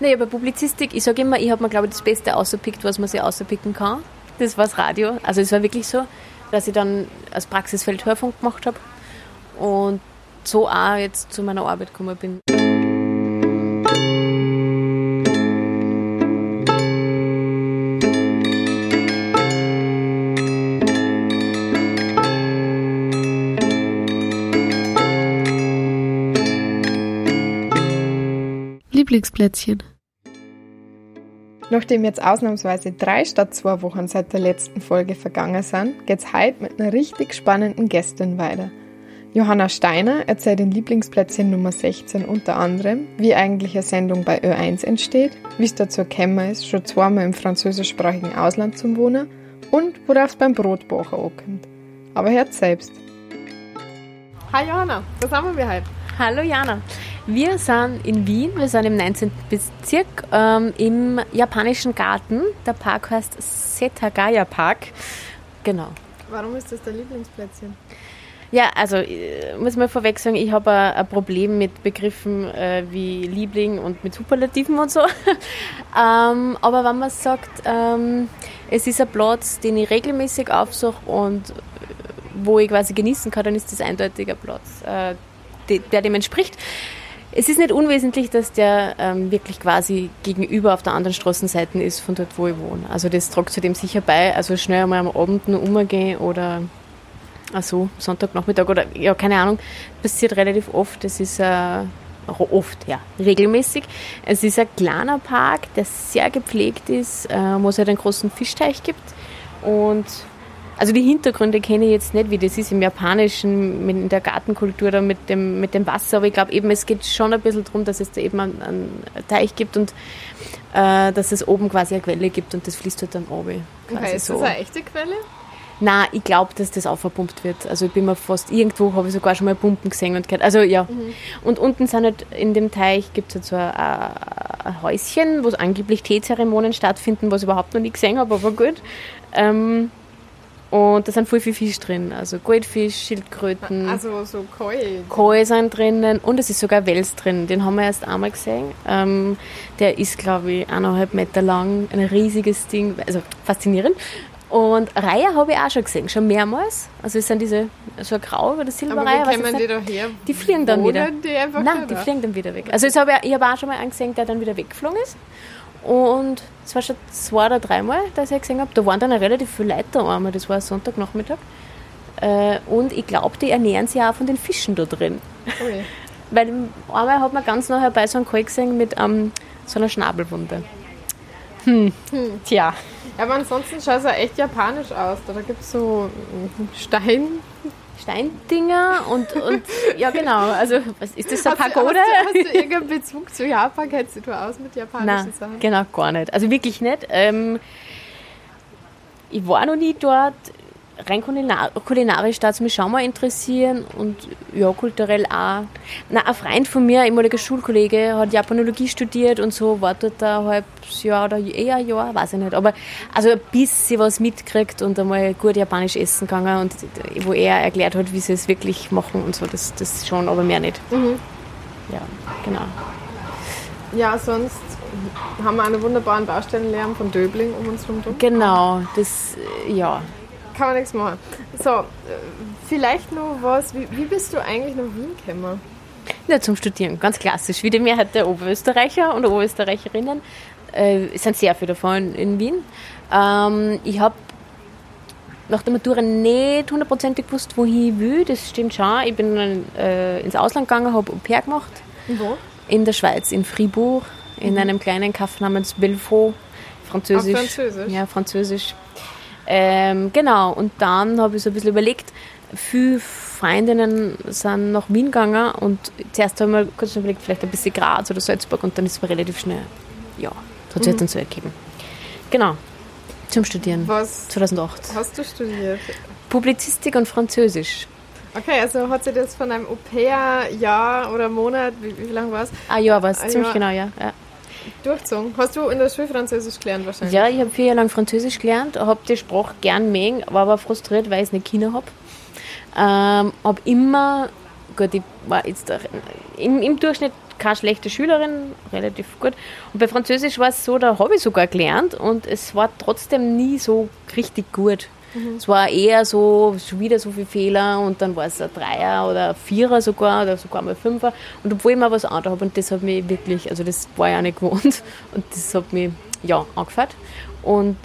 Naja, bei Publizistik, ich sage immer, ich habe mir, glaube ich, das Beste ausgepickt, was man sich auspicken kann. Das war das Radio. Also es war wirklich so, dass ich dann als Praxisfeld Hörfunk gemacht habe und so auch jetzt zu meiner Arbeit gekommen bin. Lieblingsplätzchen. Nachdem jetzt ausnahmsweise drei statt zwei Wochen seit der letzten Folge vergangen sind, geht's heute mit einer richtig spannenden Gästin weiter. Johanna Steiner erzählt in Lieblingsplätzchen Nummer 16 unter anderem, wie eigentlich eine Sendung bei Ö1 entsteht, wie es dazu gekommen ist, schon zweimal im französischsprachigen Ausland zu wohnen und worauf es beim Brotbacher ankommt. Aber hört selbst. Hi Johanna, was haben wir heute? Hallo Jana. Wir sind in Wien, wir sind im 19. Bezirk ähm, im japanischen Garten. Der Park heißt Setagaya Park. Genau. Warum ist das dein Lieblingsplätzchen? Ja, also äh, muss man vorweg sagen, ich habe ein Problem mit Begriffen äh, wie Liebling und mit Superlativen und so. ähm, aber wenn man sagt, ähm, es ist ein Platz, den ich regelmäßig aufsuche und äh, wo ich quasi genießen kann, dann ist das eindeutig ein Platz, äh, der dem entspricht. Es ist nicht unwesentlich, dass der ähm, wirklich quasi gegenüber auf der anderen Straßenseite ist von dort, wo ich wohne. Also das tragt zu dem sicher bei. Also schnell einmal am Abend nur umgehen oder also Sonntagnachmittag oder ja, keine Ahnung, passiert relativ oft. Es ist äh, oft, ja, regelmäßig. Es ist ein kleiner Park, der sehr gepflegt ist, äh, wo es halt einen großen Fischteich gibt und also die Hintergründe kenne ich jetzt nicht, wie das ist im Japanischen, in der Gartenkultur da mit dem, mit dem Wasser, aber ich glaube eben, es geht schon ein bisschen darum, dass es da eben einen, einen Teich gibt und äh, dass es oben quasi eine Quelle gibt und das fließt halt dann oben. Okay, ist so. das eine echte Quelle? Nein, ich glaube, dass das aufgepumpt wird. Also ich bin mir fast, irgendwo habe ich sogar schon mal Pumpen gesehen und gehört. Also ja. Mhm. Und unten sind halt in dem Teich gibt es halt so ein, ein, Häuschen, wo angeblich Teezeremonien stattfinden, was ich überhaupt noch nie gesehen habe, aber gut. Ähm, und da sind voll viel Fisch drin. Also Goldfisch, Schildkröten. Also so Koi. Koi sind drinnen und es ist sogar Wels drin. Den haben wir erst einmal gesehen. Ähm, der ist, glaube ich, eineinhalb Meter lang. Ein riesiges Ding. Also faszinierend. Und Reihe habe ich auch schon gesehen, schon mehrmals. Also es sind diese, so ein Grau oder Silberreihe. Aber wie kommen die da her? Die fliegen dann wieder. Die einfach Nein, die fliegen dann wieder weg. Also ich habe ich hab auch schon mal einen gesehen, der dann wieder weggeflogen ist. Und es war schon zwei oder dreimal, dass ich gesehen habe. Da waren dann relativ viele Leute da einmal. Das war Sonntagnachmittag. Äh, und ich glaube, die ernähren sich auch von den Fischen da drin. Okay. Weil einmal hat man ganz nachher bei so einem Kalk gesehen mit ähm, so einer Schnabelwunde. Hm. hm. Tja. Aber ansonsten schaut es ja echt japanisch aus. Da gibt es so Stein, Steindinger und, und ja genau, also was ist das, eine Pagode? Hast, du, hast du irgendeinen Bezug zu Japan? Kennst du aus mit japanischen Nein, Sachen? genau, gar nicht. Also wirklich nicht. Ähm, ich war noch nie dort rein kulinar kulinarisch darf es mich schon mal interessieren und ja, kulturell auch. Na, ein Freund von mir, ein ehemaliger Schulkollege, hat Japanologie studiert und so war dort ein halbes Jahr oder eher ein Jahr, weiß ich nicht. Aber also bis sie was mitkriegt und einmal gut japanisch essen gegangen und wo er erklärt hat, wie sie es wirklich machen und so, das, das schon, aber mehr nicht. Mhm. Ja, genau. Ja, sonst haben wir einen wunderbaren Baustellenlärm von Döbling um uns herum. Genau, das, ja, kann man nichts machen. So, äh, vielleicht noch was, wie, wie bist du eigentlich nach Wien gekommen? Ja, zum Studieren, ganz klassisch. Wie die Mehrheit der Oberösterreicher und Oberösterreicherinnen äh, sind sehr viele davon in Wien. Ähm, ich habe nach der Matura nicht hundertprozentig gewusst, wohin ich will. Das stimmt schon. Ich bin äh, ins Ausland gegangen, habe Au pair gemacht. Wo? In der Schweiz, in Fribourg, in mhm. einem kleinen Kaff namens Belfaux. Französisch. Auf Französisch? Ja, Französisch. Ähm, genau, und dann habe ich so ein bisschen überlegt, viele Freundinnen sind nach Wien gegangen und zuerst haben wir kurz überlegt, vielleicht ein bisschen Graz oder Salzburg und dann ist es relativ schnell, ja, hat sich mhm. dann so ergeben. Genau, zum Studieren. Was 2008. hast du studiert? Publizistik und Französisch. Okay, also hat sich das von einem Au-pair-Jahr oder Monat, wie, wie lange war es? Ein Jahr war es, ziemlich Jahr. genau, ja. ja durchgezogen. Hast du in der Schule Französisch gelernt wahrscheinlich? Ja, ich habe vier Jahre lang Französisch gelernt, habe die Sprache gern mögen, war aber frustriert, weil ich nicht Kinder habe. Ähm, habe immer, gut, ich war jetzt im, im Durchschnitt keine schlechte Schülerin, relativ gut. Und bei Französisch war es so, da habe ich sogar gelernt und es war trotzdem nie so richtig gut. Mhm. Es war eher so, schon wieder so viele Fehler und dann war es ein Dreier oder ein Vierer sogar oder sogar mal Fünfer. Und obwohl ich mal was anderes habe und das hat mich wirklich, also das war ich auch nicht gewohnt und das hat mich, ja, angefällt. Und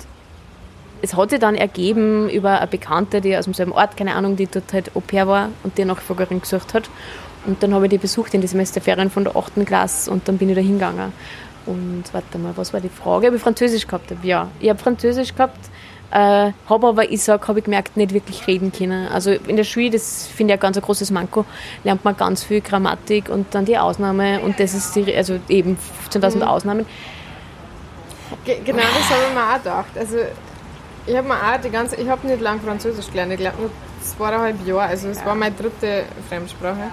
es hat sich dann ergeben über eine Bekannte, die aus demselben Ort, keine Ahnung, die dort halt Au pair war und die Nachfolgerin gesucht hat. Und dann habe ich die besucht in die Semesterferien von der 8. Klasse und dann bin ich da hingegangen. Und warte mal, was war die Frage? Ob ich Französisch gehabt habe? Ja, ich habe Französisch gehabt, äh, habe aber, ich sage, habe ich gemerkt, nicht wirklich reden können. Also in der Schule, das finde ich ein ganz ein großes Manko, lernt man ganz viel Grammatik und dann die Ausnahme und das ist die, also eben 15.000 mhm. Ausnahmen. genau das habe ich mir auch gedacht. Also ich habe mir auch die ganze, ich habe nicht lange Französisch gelernt, ich glaube nur zweieinhalb Jahre, also es war meine dritte Fremdsprache.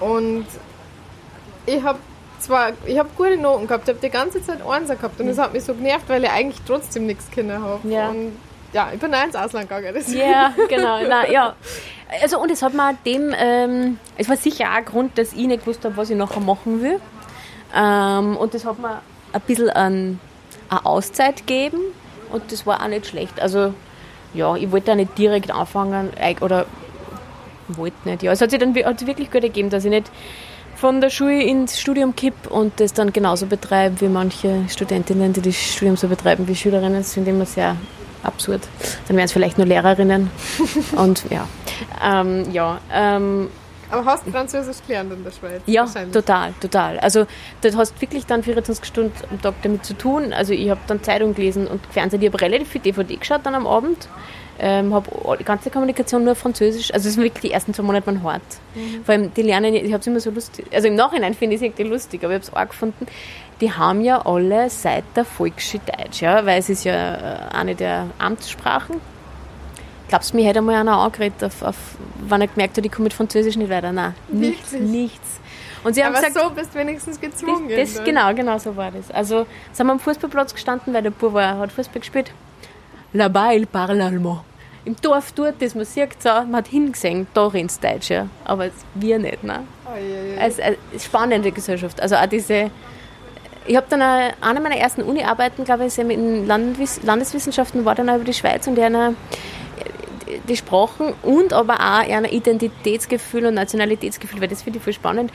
Und ich habe zwar, ich habe gute Noten gehabt, ich habe die ganze Zeit Einser gehabt und es hat mich so genervt, weil ich eigentlich trotzdem nichts Kinder habe. Ja. Und ja, ich bin auch ins Ausland gegangen. Deswegen. Ja, genau. Nein, ja. Also und es hat mir dem, ähm, es war sicher auch ein Grund, dass ich nicht gewusst habe, was ich nachher machen will. Ähm, und das hat mir ein bisschen an, eine Auszeit gegeben und das war auch nicht schlecht. Also ja, ich wollte auch nicht direkt anfangen oder wollte nicht. Ja, es hat sich dann hat sich wirklich gut ergeben, dass ich nicht von der Schule ins Studium kipp und das dann genauso betreibe wie manche Studentinnen, die das Studium so betreiben wie Schülerinnen. Das finde ich immer sehr absurd. Dann wären es vielleicht nur Lehrerinnen. und ja, ähm, ja. Ähm, aber hast du Französisch gelernt in der Schweiz? Ja, total, total. Also du hast wirklich dann 24 Stunden am Tag damit zu tun. Also ich habe dann Zeitung gelesen und Fernsehen. Ich habe relativ viel DVD geschaut dann am Abend ähm, habe die ganze Kommunikation nur Französisch. Also es sind wirklich die ersten zwei Monate waren hart. Mhm. Vor allem die lernen, ich habe es immer so lustig, also im Nachhinein finde ich es irgendwie lustig, aber ich habe es auch gefunden, die haben ja alle seit der Volksschule Deutsch, ja, weil es ist ja äh, eine der Amtssprachen. Glaubst du, mir hätte einmal einer angeredet, auf, auf, wenn er gemerkt hat, ich komme mit Französisch nicht weiter? Nein, nichts, Wirklich? nichts. Und sie haben Aber gesagt, so bist du wenigstens gezwungen. Das, das genau, genau so war das. Also sind wir am Fußballplatz gestanden, weil der Bub war, hat Fußball gespielt. Là-bas, il parle allemand im Dorf dort, das man sieht, so, man hat hingesehen, da rennt Deutsch, ja. aber wir nicht. Ne? Oh, je, je. Also, eine spannende Gesellschaft. Also auch diese, ich habe dann eine, eine meiner ersten Uni-Arbeiten, glaube ich, in Landeswiss Landeswissenschaften, war dann auch über die Schweiz und eine, die Sprachen und aber auch ein Identitätsgefühl und Nationalitätsgefühl, weil das finde ich voll spannend.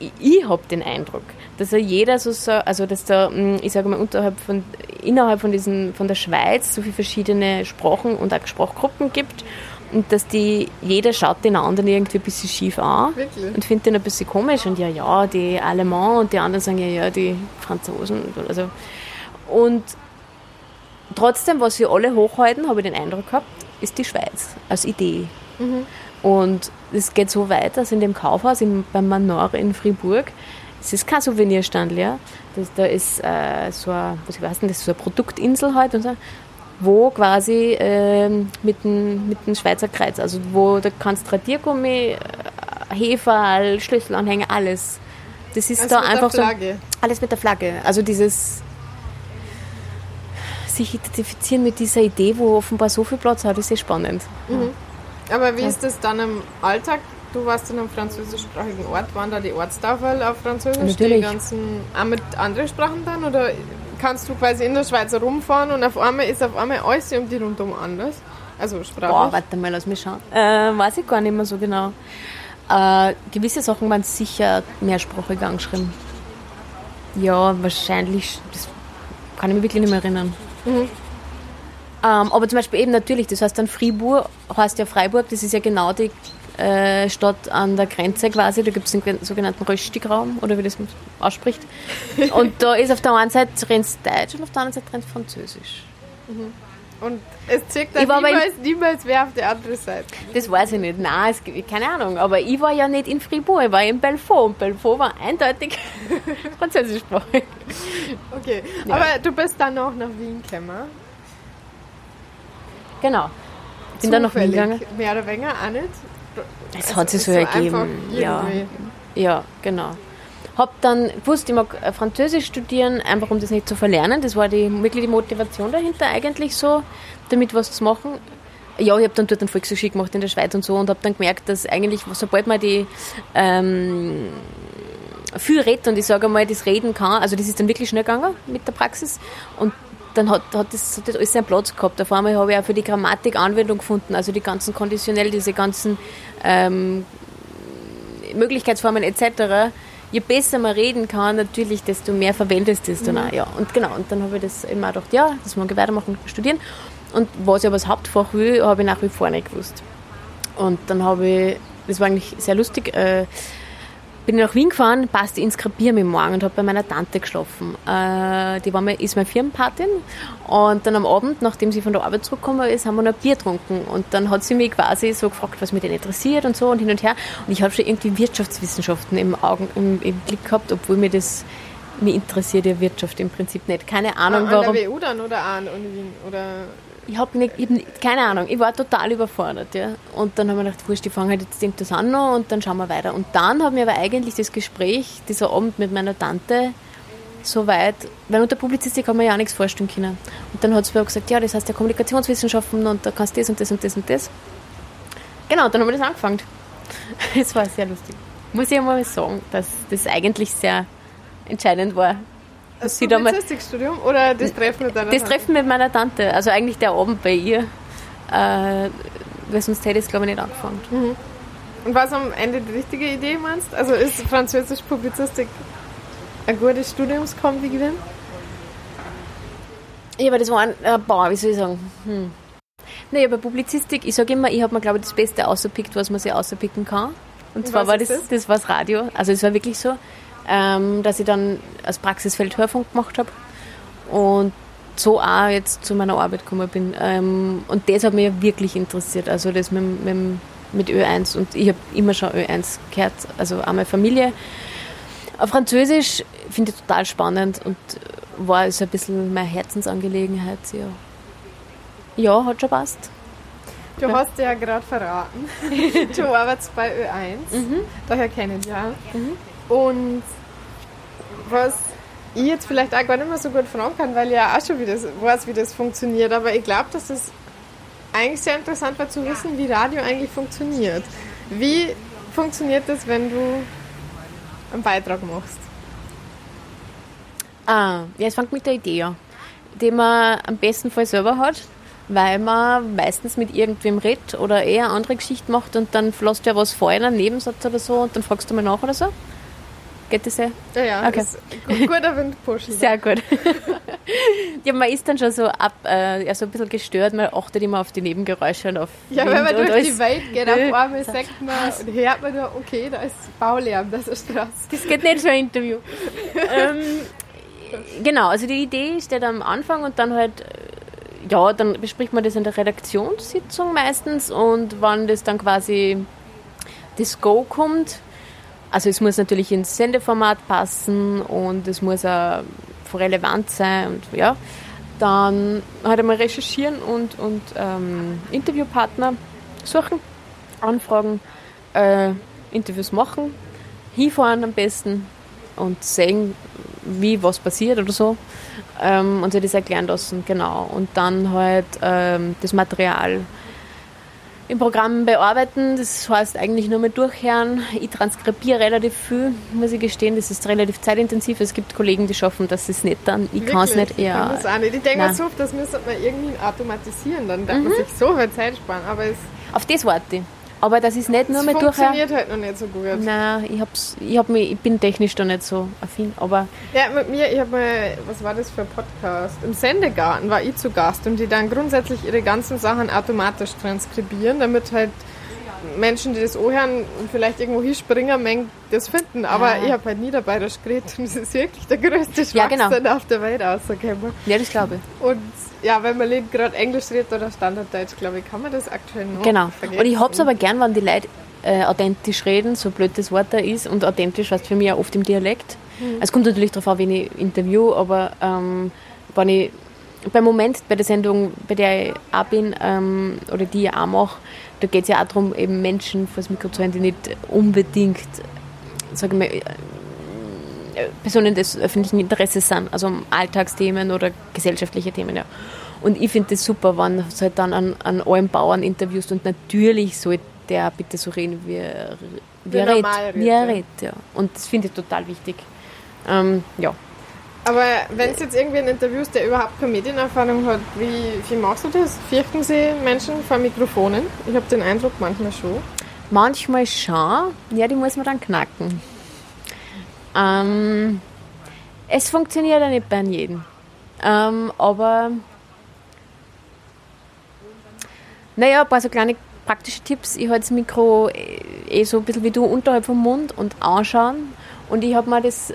Ich, ich habe den Eindruck, dass ja jeder so, so also dass da, hm, ich sage mal, unterhalb von, innerhalb von, diesen, von der Schweiz so viele verschiedene Sprachen und auch Sprachgruppen gibt und dass die, jeder schaut den anderen irgendwie ein bisschen schief an Wirklich? und findet den ein bisschen komisch und ja, ja, die Allemand und die anderen sagen ja, ja, die Franzosen. Also, und trotzdem, was wir alle hochhalten, habe ich den Eindruck gehabt, ist die Schweiz als Idee. Mhm. Und es geht so weit, dass in dem Kaufhaus in, beim Manor in Fribourg es ist kein Souvenirstand, ja. Das, da ist äh, so ein, was ich weiß nicht, das ist so eine Produktinsel halt und so, wo quasi äh, mit, dem, mit dem Schweizer Kreuz, also wo da kannst Radiergummi, äh, Hefe, Schlüsselanhänger, alles. Das ist also da einfach so. Alles mit der Flagge. Also dieses sich identifizieren mit dieser Idee, wo offenbar so viel Platz hat, ist sehr spannend. Mhm. Aber wie ist das dann im Alltag? Du warst in einem französischsprachigen Ort, waren da die Ortstafel auf Französisch? Natürlich. Die ganzen, auch mit anderen Sprachen dann? Oder kannst du quasi in der Schweiz rumfahren und auf einmal ist auf einmal alles um die rundum anders? Also sprachlich? Boah, warte mal, lass mich schauen. Äh, weiß ich gar nicht mehr so genau. Äh, gewisse Sachen waren sicher mehrsprachig angeschrieben. Ja, wahrscheinlich, das kann ich mich wirklich nicht mehr erinnern. Mhm. Ähm, aber zum Beispiel eben natürlich, das heißt dann Fribourg, heißt ja Freiburg, das ist ja genau die äh, Stadt an der Grenze quasi. Da gibt es den sogenannten Röstigraum, oder wie das man ausspricht. Und da ist auf der einen Seite rennt Deutsch und auf der anderen Seite rennt Französisch. Mhm. Und es zeigt dann niemals, niemals wer auf der anderen Seite. Das weiß ich nicht. Nein, es, keine Ahnung. Aber ich war ja nicht in Fribourg, ich war in Belfort. Und Belfort war eindeutig französischsprachig. Okay, ja. aber du bist dann auch nach Wien gekommen. Genau. Bin dann nach Wien gegangen. Mehr oder weniger auch nicht? Es also hat sich so ergeben. Ja. ja, genau. Hab dann gewusst, ich mag äh, Französisch studieren, einfach um das nicht zu verlernen. Das war die, wirklich die Motivation dahinter eigentlich so, damit was zu machen. Ja, ich habe dann dort einen Volkshochschule gemacht in der Schweiz und so und habe dann gemerkt, dass eigentlich, sobald man die ähm, viel redet und ich sage mal, das Reden kann, also das ist dann wirklich schnell gegangen mit der Praxis und dann hat, hat, das, hat das alles seinen Platz gehabt. Auf einmal habe ich auch für die Grammatik Anwendung gefunden, also die ganzen konditionell, diese ganzen ähm, Möglichkeitsformen etc. Je besser man reden kann, natürlich, desto mehr verwendest du es dann mhm. auch. Ja. Und genau, und dann habe ich das immer gedacht, ja, das mag ich weitermachen, studieren. Und was ich aber als Hauptfach will, habe ich nach wie vor nicht gewusst. Und dann habe ich, das war eigentlich sehr lustig, äh, bin ich nach Wien gefahren, passte ins morgen und habe bei meiner Tante geschlafen. Äh, die war mal, ist meine Firmenpatin und dann am Abend, nachdem sie von der Arbeit zurückgekommen ist, haben wir noch ein Bier getrunken und dann hat sie mich quasi so gefragt, was mich denn interessiert und so und hin und her und ich habe schon irgendwie Wirtschaftswissenschaften im Augen, im, im Blick gehabt, obwohl mir das mir interessiert ja Wirtschaft im Prinzip nicht. Keine Ahnung, an warum. An der WU dann oder an Wien? Oder ich habe hab keine Ahnung, ich war total überfordert. Ja. Und dann haben wir gedacht, wurscht, ich fange halt jetzt irgendwas an noch und dann schauen wir weiter. Und dann haben wir aber eigentlich das Gespräch, dieser Abend mit meiner Tante, so weit, weil unter Publizistik haben wir ja auch nichts vorstellen können. Und dann hat sie mir gesagt, ja, das heißt ja Kommunikationswissenschaften und da kannst du das und das und das und das. Genau, dann haben wir das angefangen. Es war sehr lustig. Muss ich einmal sagen, dass das eigentlich sehr entscheidend war, das Publizistikstudium oder das Treffen mit deiner Das Tante? Treffen mit meiner Tante. Also eigentlich der Abend bei ihr. Äh, weil sonst hätte ich es, glaube ich, nicht angefangen. Mhm. Und was am Ende die richtige Idee meinst? Also ist Französisch Publizistik ein gutes Studiumskombi gewesen? Ja, aber das war ein, äh, boah, wie soll ich sagen? Hm. Naja, bei Publizistik, ich sage immer, ich habe mir, glaube ich, das Beste ausgepickt, was man sich auspicken kann. Und, zwar war das, das, das war das Radio. Also es war wirklich so ähm, dass ich dann als Praxisfeld Hörfunk gemacht habe und so auch jetzt zu meiner Arbeit gekommen bin. Ähm, und das hat mich wirklich interessiert, also das mit, mit, mit Ö1 und ich habe immer schon Ö1 gehört, also auch meine Familie. Auf Französisch finde ich total spannend und war so ein bisschen meine Herzensangelegenheit. Ja, ja hat schon passt. Du ja. hast ja gerade verraten, du arbeitest bei Ö1, mhm. daher kennen wir ja. Mhm. Und was ich jetzt vielleicht auch gar nicht mehr so gut fragen kann, weil ich ja auch schon wie das, weiß, wie das funktioniert, aber ich glaube, dass es eigentlich sehr interessant war zu wissen, wie Radio eigentlich funktioniert. Wie funktioniert das, wenn du einen Beitrag machst? Ah, ja, es fängt mit der Idee an, die man am besten Fall selber hat, weil man meistens mit irgendwem redet oder eher andere Geschichte macht und dann lässt ja was fallen, einen Nebensatz oder so und dann fragst du mal nach oder so. Geht das ja? Ja, ja. Okay. Ist guter Windpuschel. Sehr gut. ja, man ist dann schon so ab, äh, ja, so ein bisschen gestört, man achtet immer auf die Nebengeräusche und auf Ja, Wind wenn man durch alles. die Welt geht, auf einmal sagt man und hört man nur, okay, da ist Baulärm, das ist Straße. Das geht nicht für ein Interview. ähm, genau, also die Idee steht am Anfang und dann halt äh, ja, dann bespricht man das in der Redaktionssitzung meistens und wann das dann quasi das Go kommt, also es muss natürlich ins Sendeformat passen und es muss auch relevant sein und ja. Dann halt einmal recherchieren und, und ähm, Interviewpartner suchen, anfragen, äh, Interviews machen, hinfahren am besten und sehen, wie was passiert oder so ähm, und sich das erklären lassen, genau. Und dann halt ähm, das Material im Programm bearbeiten. Das heißt eigentlich nur mal durchhören. Ich transkribiere relativ viel, muss ich gestehen. Das ist relativ zeitintensiv. Es gibt Kollegen, die schaffen das ist nicht dann. Ich kann es nicht. Ja. Ich kann das auch nicht. Ich denke mir so, das müsste man irgendwie automatisieren. Dann darf mhm. man sich so viel Zeit sparen. Aber es Auf das warte ich. Aber das ist nicht nur das mehr durch. funktioniert halt noch nicht so gut. Nein, ich, hab's, ich, hab mich, ich bin technisch da nicht so affin. Aber ja, mit mir, ich habe mal, was war das für ein Podcast? Im Sendegarten war ich zu Gast und die dann grundsätzlich ihre ganzen Sachen automatisch transkribieren, damit halt Menschen, die das anhören und vielleicht irgendwo hinspringen, mengen das finden. Aber ja. ich habe halt nie dabei das geredet und das ist wirklich der größte Schwachsinn ja, genau. auf der Welt rausgekommen. Ja, das glaube ich. Und ja, wenn man gerade Englisch redet oder Standarddeutsch, glaube ich, kann man das aktuell noch Genau. Vergessen. Und ich habe es aber gern, wenn die Leute äh, authentisch reden, so blöd das Wort da ist. Und authentisch heißt für mich auch oft im Dialekt. Mhm. Es kommt natürlich darauf an, wen ich interview, aber ähm, wenn ich beim Moment bei der Sendung, bei der ich auch bin, ähm, oder die ich auch mache, da geht es ja auch darum, eben Menschen vor das Mikro zu haben, die nicht unbedingt, sagen wir, Personen des öffentlichen Interesses sind, also um Alltagsthemen oder gesellschaftliche Themen, ja. Und ich finde das super, wenn du halt dann an, an allen Bauern interviewst und natürlich soll der bitte so reden, wie er wie er redet. Wie er redet, ja. Und das finde ich total wichtig. Ähm, ja. Aber wenn es jetzt irgendwie ein Interview ist, der überhaupt keine Medienerfahrung hat, wie, wie machst du das? Fürchten Sie Menschen vor Mikrofonen? Ich habe den Eindruck, manchmal schon. Manchmal schon. Ja, die muss man dann knacken. Ähm, es funktioniert ja nicht bei jedem. Ähm, aber naja, ein paar so kleine praktische Tipps. Ich halte das Mikro eh, eh so ein bisschen wie du unterhalb vom Mund und anschauen. Und ich habe mir das,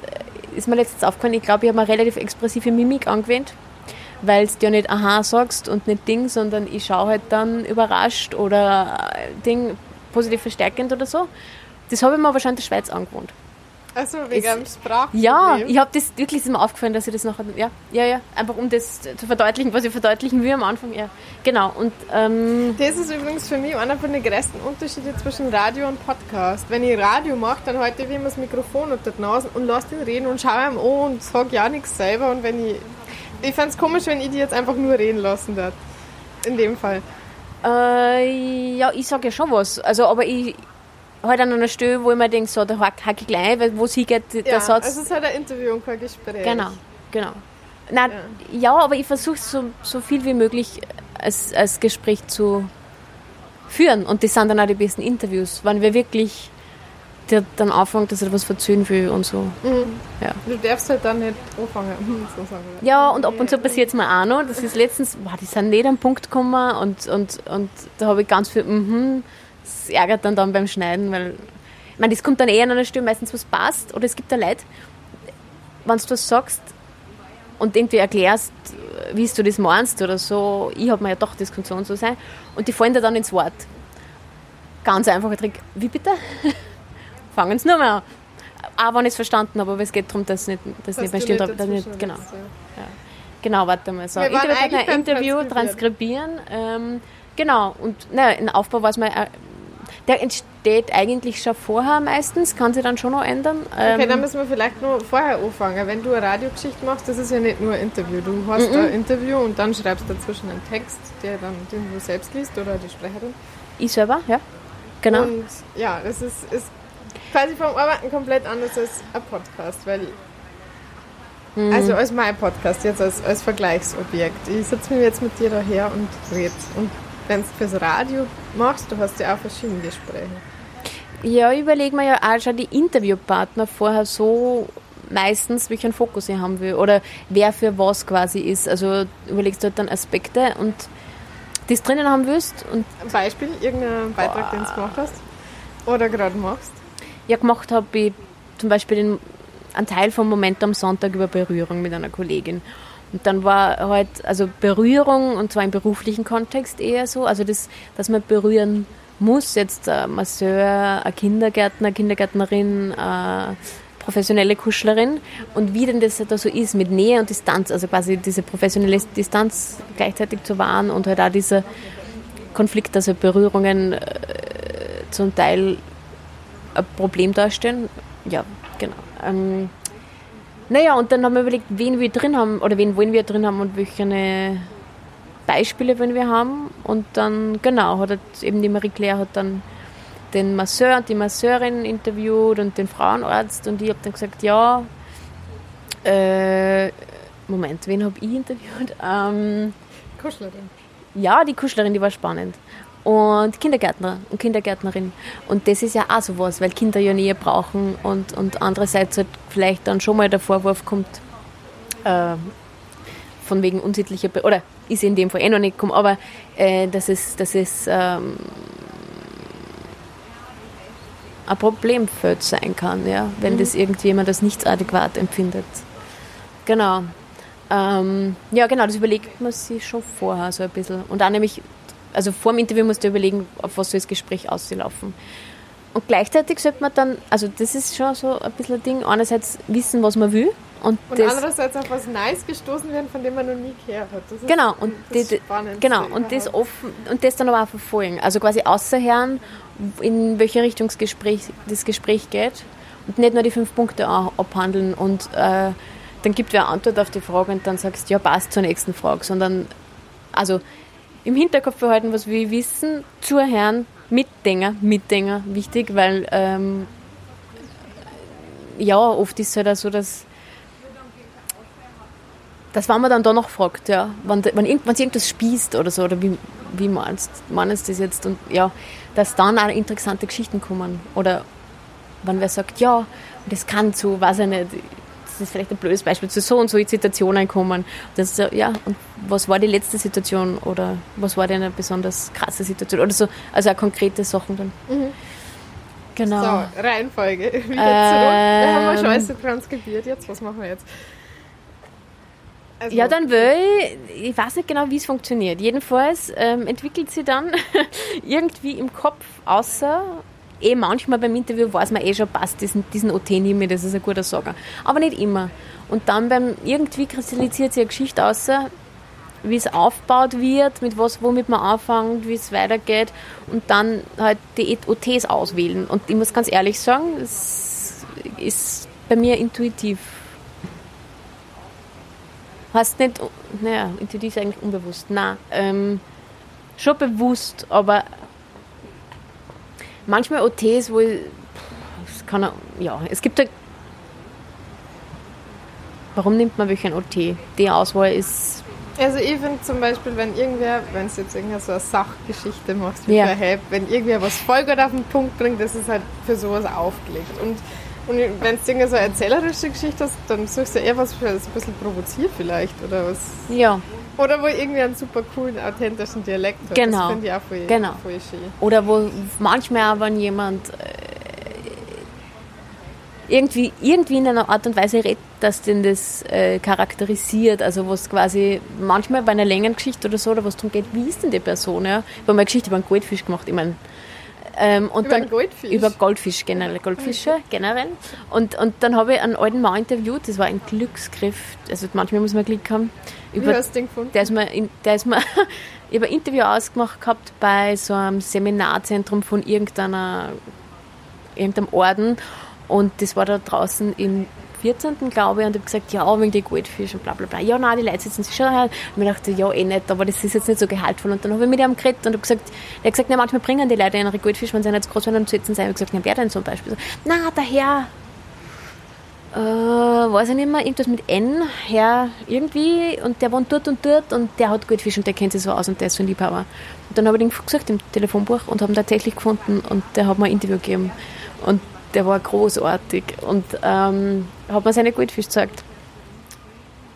ist mir letztens aufgefallen, ich glaube, ich habe mir relativ expressive Mimik angewöhnt, weil du ja nicht aha sagst und nicht Ding, sondern ich schaue halt dann überrascht oder äh, Ding positiv verstärkend oder so. Das habe ich mir wahrscheinlich in der Schweiz angewohnt. Also wegen einem Sprachproblem? Ja, ich habe das wirklich ist mir aufgefallen, dass ich das nachher, ja, ja, ja, einfach um das zu verdeutlichen, was ich verdeutlichen will am Anfang, ja, genau. Und ähm, das ist übrigens für mich einer von den größten Unterschieden zwischen Radio und Podcast. Wenn ich Radio mache, dann halte ich immer das Mikrofon unter die Nase und lasse ihn reden und schaue ihm an und sage ja nichts selber. Und wenn ich, ich fände es komisch, wenn ich die jetzt einfach nur reden lassen würde. In dem Fall. Äh, ja, ich sage ja schon was. Also, aber ich halt an einer Stelle, wo ich mir denke, so, da hacke ich gleich, weil wo sie geht, der ja, Satz. Also es ist halt ein Interview und kein Gespräch. Genau, genau. Nein, ja. ja aber ich versuche so, so viel wie möglich als, als Gespräch zu führen. Und das sind dann auch die besten Interviews, wenn wir wirklich der dann anfängt, dass er was verzögern will und so. Mhm. Ja. Du darfst halt dann nicht anfangen. So sagen Ja, und ab und zu passiert es mir auch noch. Das ist letztens, wow, die sind nicht am Punkt gekommen und, und, und da habe ich ganz viel, mhm, das ärgert dann, dann beim Schneiden, weil ich meine, das kommt dann eher an einer Stelle meistens, was passt. Oder es gibt ja Leute, wenn du was sagst und irgendwie erklärst, wie du das meinst oder so, ich habe mir ja doch, das kann so und so sein, und die fallen dir dann ins Wort. Ganz einfacher Trick. Wie bitte? Fangen es nur mal an. Auch wenn ich es verstanden habe, aber es geht darum, dass nicht, dass das nicht mehr stimmt. Nicht, nicht, genau. Ja. Genau, warte mal. So. Interview, Interview transkribieren. Ähm, genau, und naja, im Aufbau war es mal der entsteht eigentlich schon vorher meistens, kann sich dann schon noch ändern. Okay, ähm, dann müssen wir vielleicht nur vorher anfangen. Wenn du eine Radiogeschichte machst, das ist ja nicht nur ein Interview. Du hast mm -mm. ein Interview und dann schreibst du dazwischen einen Text, der dann, den du selbst liest oder die Sprecherin. Ich selber, ja. Genau. Und ja, das ist, ist quasi vom Arbeiten komplett anders als ein Podcast, weil mhm. also als mein Podcast, jetzt als, als Vergleichsobjekt. Ich sitze mir jetzt mit dir daher und rede. Und wenn du fürs Radio machst, du hast ja auch verschiedene Gespräche. Ja, ich überlege mir ja auch schon die Interviewpartner vorher so meistens, welchen Fokus ich haben will oder wer für was quasi ist. Also überlegst du halt dann Aspekte und das drinnen haben willst. Und Ein Beispiel, irgendein Beitrag, den du gemacht hast oder gerade machst? Ja, gemacht habe ich zum Beispiel den, einen Teil vom Moment am Sonntag über Berührung mit einer Kollegin. Und dann war halt, also Berührung, und zwar im beruflichen Kontext eher so, also das, dass man berühren muss, jetzt ein Masseur, ein Kindergärtner, Kindergärtnerin, eine professionelle Kuschlerin und wie denn das da so ist mit Nähe und Distanz, also quasi diese professionelle Distanz gleichzeitig zu wahren und halt auch dieser Konflikt, also Berührungen äh, zum Teil ein Problem darstellen. Ja, genau. Ähm, naja, und dann haben wir überlegt, wen wir drin haben oder wen wollen wir drin haben und welche Beispiele wollen wir haben. Und dann, genau, hat eben die Marie-Claire hat dann den Masseur und die Masseurin interviewt und den Frauenarzt und ich habe dann gesagt, ja, äh, Moment, wen habe ich interviewt? Ähm, Kuschlerin. Ja, die Kuschlerin, die war spannend und Kindergärtner und Kindergärtnerin. Und das ist ja auch sowas, weil Kinder ja Nähe brauchen und, und andererseits halt vielleicht dann schon mal der Vorwurf kommt, äh, von wegen unsittlicher, Be oder ist in dem Fall eh noch nicht gekommen, aber äh, dass es, dass es ähm, ein Problemfeld sein kann, ja, wenn mhm. das irgendjemand als nichts adäquat empfindet. Genau. Ähm, ja, genau, das überlegt man sich schon vorher so ein bisschen. Und auch nämlich also vor dem Interview musst du überlegen, auf was soll das Gespräch auslaufen. Und gleichzeitig sollte man dann, also das ist schon so ein bisschen ein Ding, einerseits wissen, was man will. Und, und andererseits auf was Neues gestoßen werden, von dem man noch nie gehört hat. Das genau, und, das die, genau und, das offen, und das dann aber auch verfolgen. Also quasi außerhören, in welche Richtung das Gespräch, das Gespräch geht und nicht nur die fünf Punkte abhandeln und äh, dann gibt wer Antwort auf die Frage und dann sagst, ja, passt zur nächsten Frage, sondern also im Hinterkopf behalten, was wir wissen, zuhören, Mitdenker, Mitdenker wichtig, weil ähm, ja, oft ist es halt auch so, dass dass wenn man dann da noch fragt, ja, wenn, wenn, irgend, wenn irgendwas spießt oder so, oder wie, wie meinst, meinst du das jetzt? Und ja, dass dann auch interessante Geschichten kommen. Oder wenn wer sagt, ja, das kann zu, weiß ich nicht, das ist vielleicht ein blödes Beispiel, zu so und so Situationen kommen. Das, ja, und was war die letzte Situation oder was war denn eine besonders krasse Situation? Oder so, also auch konkrete Sachen dann. Mhm. Genau. So, Reihenfolge. Wieder zurück. Ähm, wir haben wir Scheiße transkribiert jetzt. Was machen wir jetzt? Also, ja, dann will ich, ich weiß nicht genau, wie es funktioniert. Jedenfalls ähm, entwickelt sie dann irgendwie im Kopf, außer eh manchmal beim Interview weiß man eh schon, passt diesen, diesen OT nicht mehr, das ist ein guter Sager. Aber nicht immer. Und dann beim irgendwie kristallisiert sie eine Geschichte außer, wie es aufgebaut wird, mit was, womit man anfängt, wie es weitergeht und dann halt die OTs auswählen. Und ich muss ganz ehrlich sagen, es ist bei mir intuitiv Hast nicht, naja, intuitiv ist eigentlich unbewusst. Nein, ähm, schon bewusst, aber manchmal OTs, wo ich, es kann, ja, es gibt halt, warum nimmt man welchen OT? Die Auswahl ist also ich finde zum Beispiel, wenn irgendwer, wenn es jetzt irgendeine so eine Sachgeschichte machst wie ja. Help, wenn irgendwer was voll gut auf den Punkt bringt, das ist halt für sowas aufgelegt. Und und wenn du irgendeine so eine erzählerische Geschichte hast, dann suchst du eher was, für das ein bisschen provoziert vielleicht, oder was? Ja. Oder wo irgendwie einen super coolen, authentischen Dialekt hat. Genau. Das finde ich auch voll, genau. voll schön. Oder wo manchmal auch, wenn jemand äh, irgendwie, irgendwie in einer Art und Weise redet, dass den das äh, charakterisiert. Also was quasi manchmal bei einer längeren Geschichte oder so, oder was darum geht, wie ist denn die Person? Ja? Ich habe mal eine Geschichte über einen Goldfisch gemacht. Ich meine, ähm, und über dann, Goldfisch? Über Goldfisch generell, Goldfische generell. Und, und dann habe ich einen alten Mann interviewt, das war ein Glücksgriff, also manchmal muss man Glück haben. Über, Wie hast du den gefunden? Der ist mir, der ist mir ich habe ein Interview ausgemacht gehabt bei so einem Seminarzentrum von irgendeiner, irgendeinem Orden und das war da draußen im 14. glaube ich, und habe gesagt, ja, wegen die Goldfische und bla bla bla. Ja, nein, die Leute sitzen sich schon her. Und ich dachte, ja, eh nicht, aber das ist jetzt nicht so gehaltvoll. Und dann habe ich mit ihm geredet und habe gesagt, er hat gesagt, ja, manchmal bringen die Leute ihre Goldfische, wenn sie nicht groß werden, dann sitzen sie. Ich gesagt, ja, wer denn zum Beispiel? So, na, der Herr, äh, weiß ich nicht mehr, irgendwas mit N, Herr irgendwie, und der wohnt dort und dort und der hat Goldfisch und der kennt sich so aus und der ist so ein Liebhaber. Und dann habe ich den gesagt im Telefonbuch und habe ihn tatsächlich gefunden und der hat mir ein Interview gegeben. Und der war großartig und ähm, hat mir seine Goldfisch gezeigt.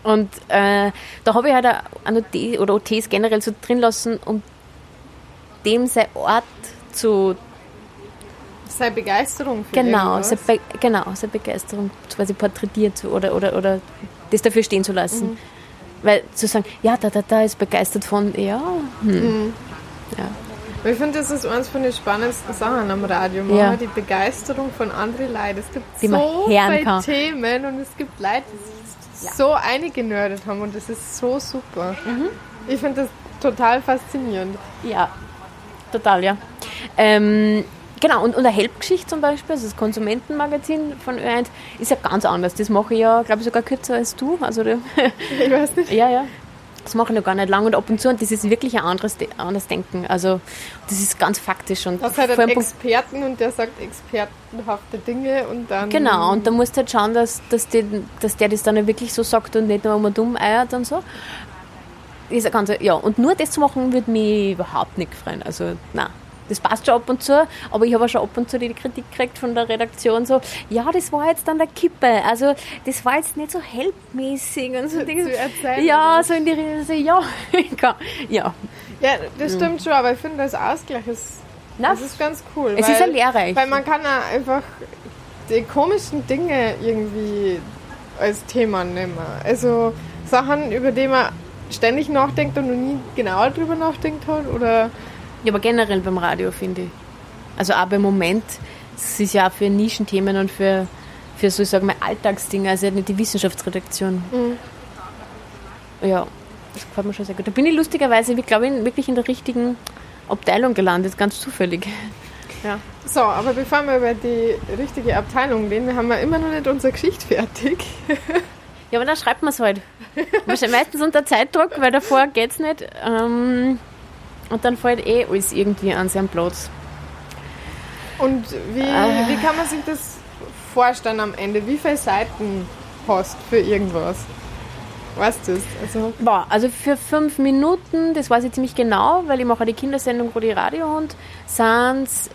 Und äh, da habe ich halt eine OT oder OTs generell so drin lassen, um dem sein Ort zu. Seine Begeisterung für genau, seine Be genau, seine Begeisterung quasi porträtiert oder, oder, oder das dafür stehen zu lassen. Mhm. Weil zu sagen, ja, da, da, da ist begeistert von, ja, hm. Mhm. ja. Ich finde, das ist eines von den spannendsten Sachen am Radio. Man ja. die Begeisterung von anderen Leuten. Es gibt die so viele. Themen und es gibt Leute, die sich ja. so eingenördet haben und das ist so super. Mhm. Ich finde das total faszinierend. Ja, total, ja. Ähm, genau, und, und eine Helpgeschichte zum Beispiel, also das Konsumentenmagazin von Ö1, ist ja ganz anders. Das mache ich ja, glaube ich, sogar kürzer als du. Also, ich weiß nicht. Ja, ja. Das mache ich noch gar nicht lange und ab und zu und das ist wirklich ein anderes, anderes Denken. Also das ist ganz faktisch. Und das hat einen Experten und der sagt expertenhafte Dinge und dann... Genau, und da musst du halt schauen, dass, dass, die, dass der das dann wirklich so sagt und nicht nur immer dumm eiert und so. Ist ganze, ja, und nur das zu machen, würde mich überhaupt nicht freuen. Also, nein das passt schon ab und zu, aber ich habe auch schon ab und zu die Kritik gekriegt von der Redaktion so, ja, das war jetzt an der Kippe, also das war jetzt nicht so helpmäßig und so Dinge. Ja, so in die Richtung, so, ja, ja. Ja, das stimmt schon, aber ich finde, das Ausgleich ist, Na, das ist ganz cool. Es weil, ist ja lehrreich. Weil man kann auch einfach die komischen Dinge irgendwie als Thema nehmen. Also Sachen, über die man ständig nachdenkt und noch nie genauer drüber nachdenkt hat oder ja, aber generell beim Radio, finde ich. Also auch beim Moment, es ist ja auch für Nischenthemen und für, für so, ich sage mal, Alltagsdinge, also nicht die Wissenschaftsredaktion. Mhm. Ja, das gefällt mir schon sehr gut. Da bin ich lustigerweise, glaube ich, wirklich in der richtigen Abteilung gelandet, ganz zufällig. Ja. So, aber bevor wir über die richtige Abteilung reden, wir haben ja immer noch nicht unsere Geschichte fertig. ja, aber dann schreibt man es halt. Meistens unter Zeitdruck, weil davor geht es nicht. Ähm, und dann fällt eh alles irgendwie an seinen Platz. Und wie, äh. wie kann man sich das vorstellen am Ende? Wie viele Seiten hast für irgendwas? Weißt du es? Also, Boah, also für fünf Minuten, das weiß ich ziemlich genau, weil ich mache die Kindersendung Rudi Radiohund, sind es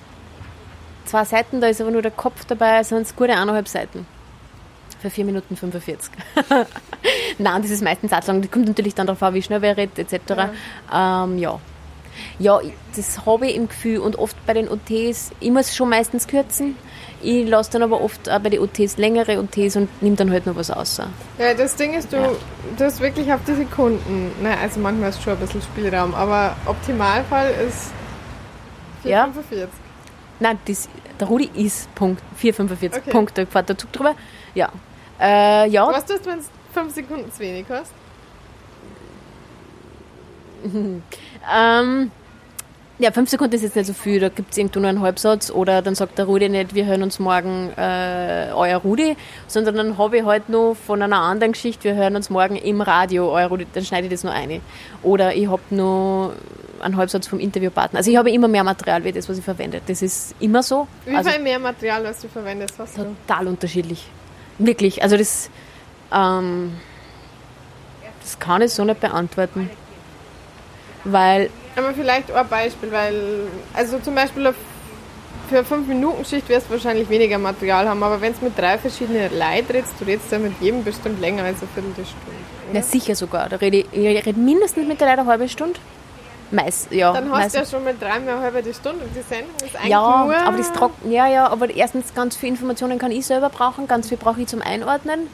zwei Seiten, da ist aber nur der Kopf dabei, sind es gute eineinhalb Seiten. Für 4 Minuten 45. Nein, das ist meistens auch lang. Das kommt natürlich dann darauf an, wie schnell wer redet, etc. Ja. Ähm, ja. Ja, das habe ich im Gefühl und oft bei den OTs, ich muss schon meistens kürzen. Ich lasse dann aber oft auch bei den OTs längere OTs und nehme dann halt noch was aus. Ja, das Ding ist, du, ja. du hast wirklich auf die Sekunden, naja, also manchmal ist schon ein bisschen Spielraum, aber Optimalfall ist 4,45. Ja. Nein, das, der Rudi ist Punkt 4,45. Okay. Punkt, da fährt der Zug drüber. Ja. Äh, ja. Was tust du, wenn du 5 Sekunden zu wenig hast? ähm, ja, fünf Sekunden ist jetzt nicht so viel, da gibt es irgendwo nur einen Halbsatz oder dann sagt der Rudi nicht, wir hören uns morgen äh, euer Rudi, sondern dann habe ich halt noch von einer anderen Geschichte, wir hören uns morgen im Radio euer Rudi, dann schneide ich das noch ein. Oder ich habe noch einen Halbsatz vom Interviewpartner. Also ich habe immer mehr Material wie das, was ich verwende. Das ist immer so. Wie also, viel mehr Material, als du verwendest, hast du? Total unterschiedlich. Wirklich. Also das, ähm, das kann ich so nicht beantworten. Weil aber vielleicht auch ein Beispiel, weil, also zum Beispiel für eine 5-Minuten-Schicht wirst du wahrscheinlich weniger Material haben, aber wenn es mit drei verschiedenen Leuten redest, du redest ja mit jedem bestimmt länger als eine Viertelstunde. Ja, sicher sogar. Da rede ich, ich rede mindestens mit der Leuten eine halbe Stunde. Meist, ja, Dann hast du ja schon mit dreimal eine halbe Stunde und die Sendung ist eigentlich ja, nur... Aber das trocken, ja, ja, aber erstens ganz viele Informationen kann ich selber brauchen, ganz viel brauche ich zum Einordnen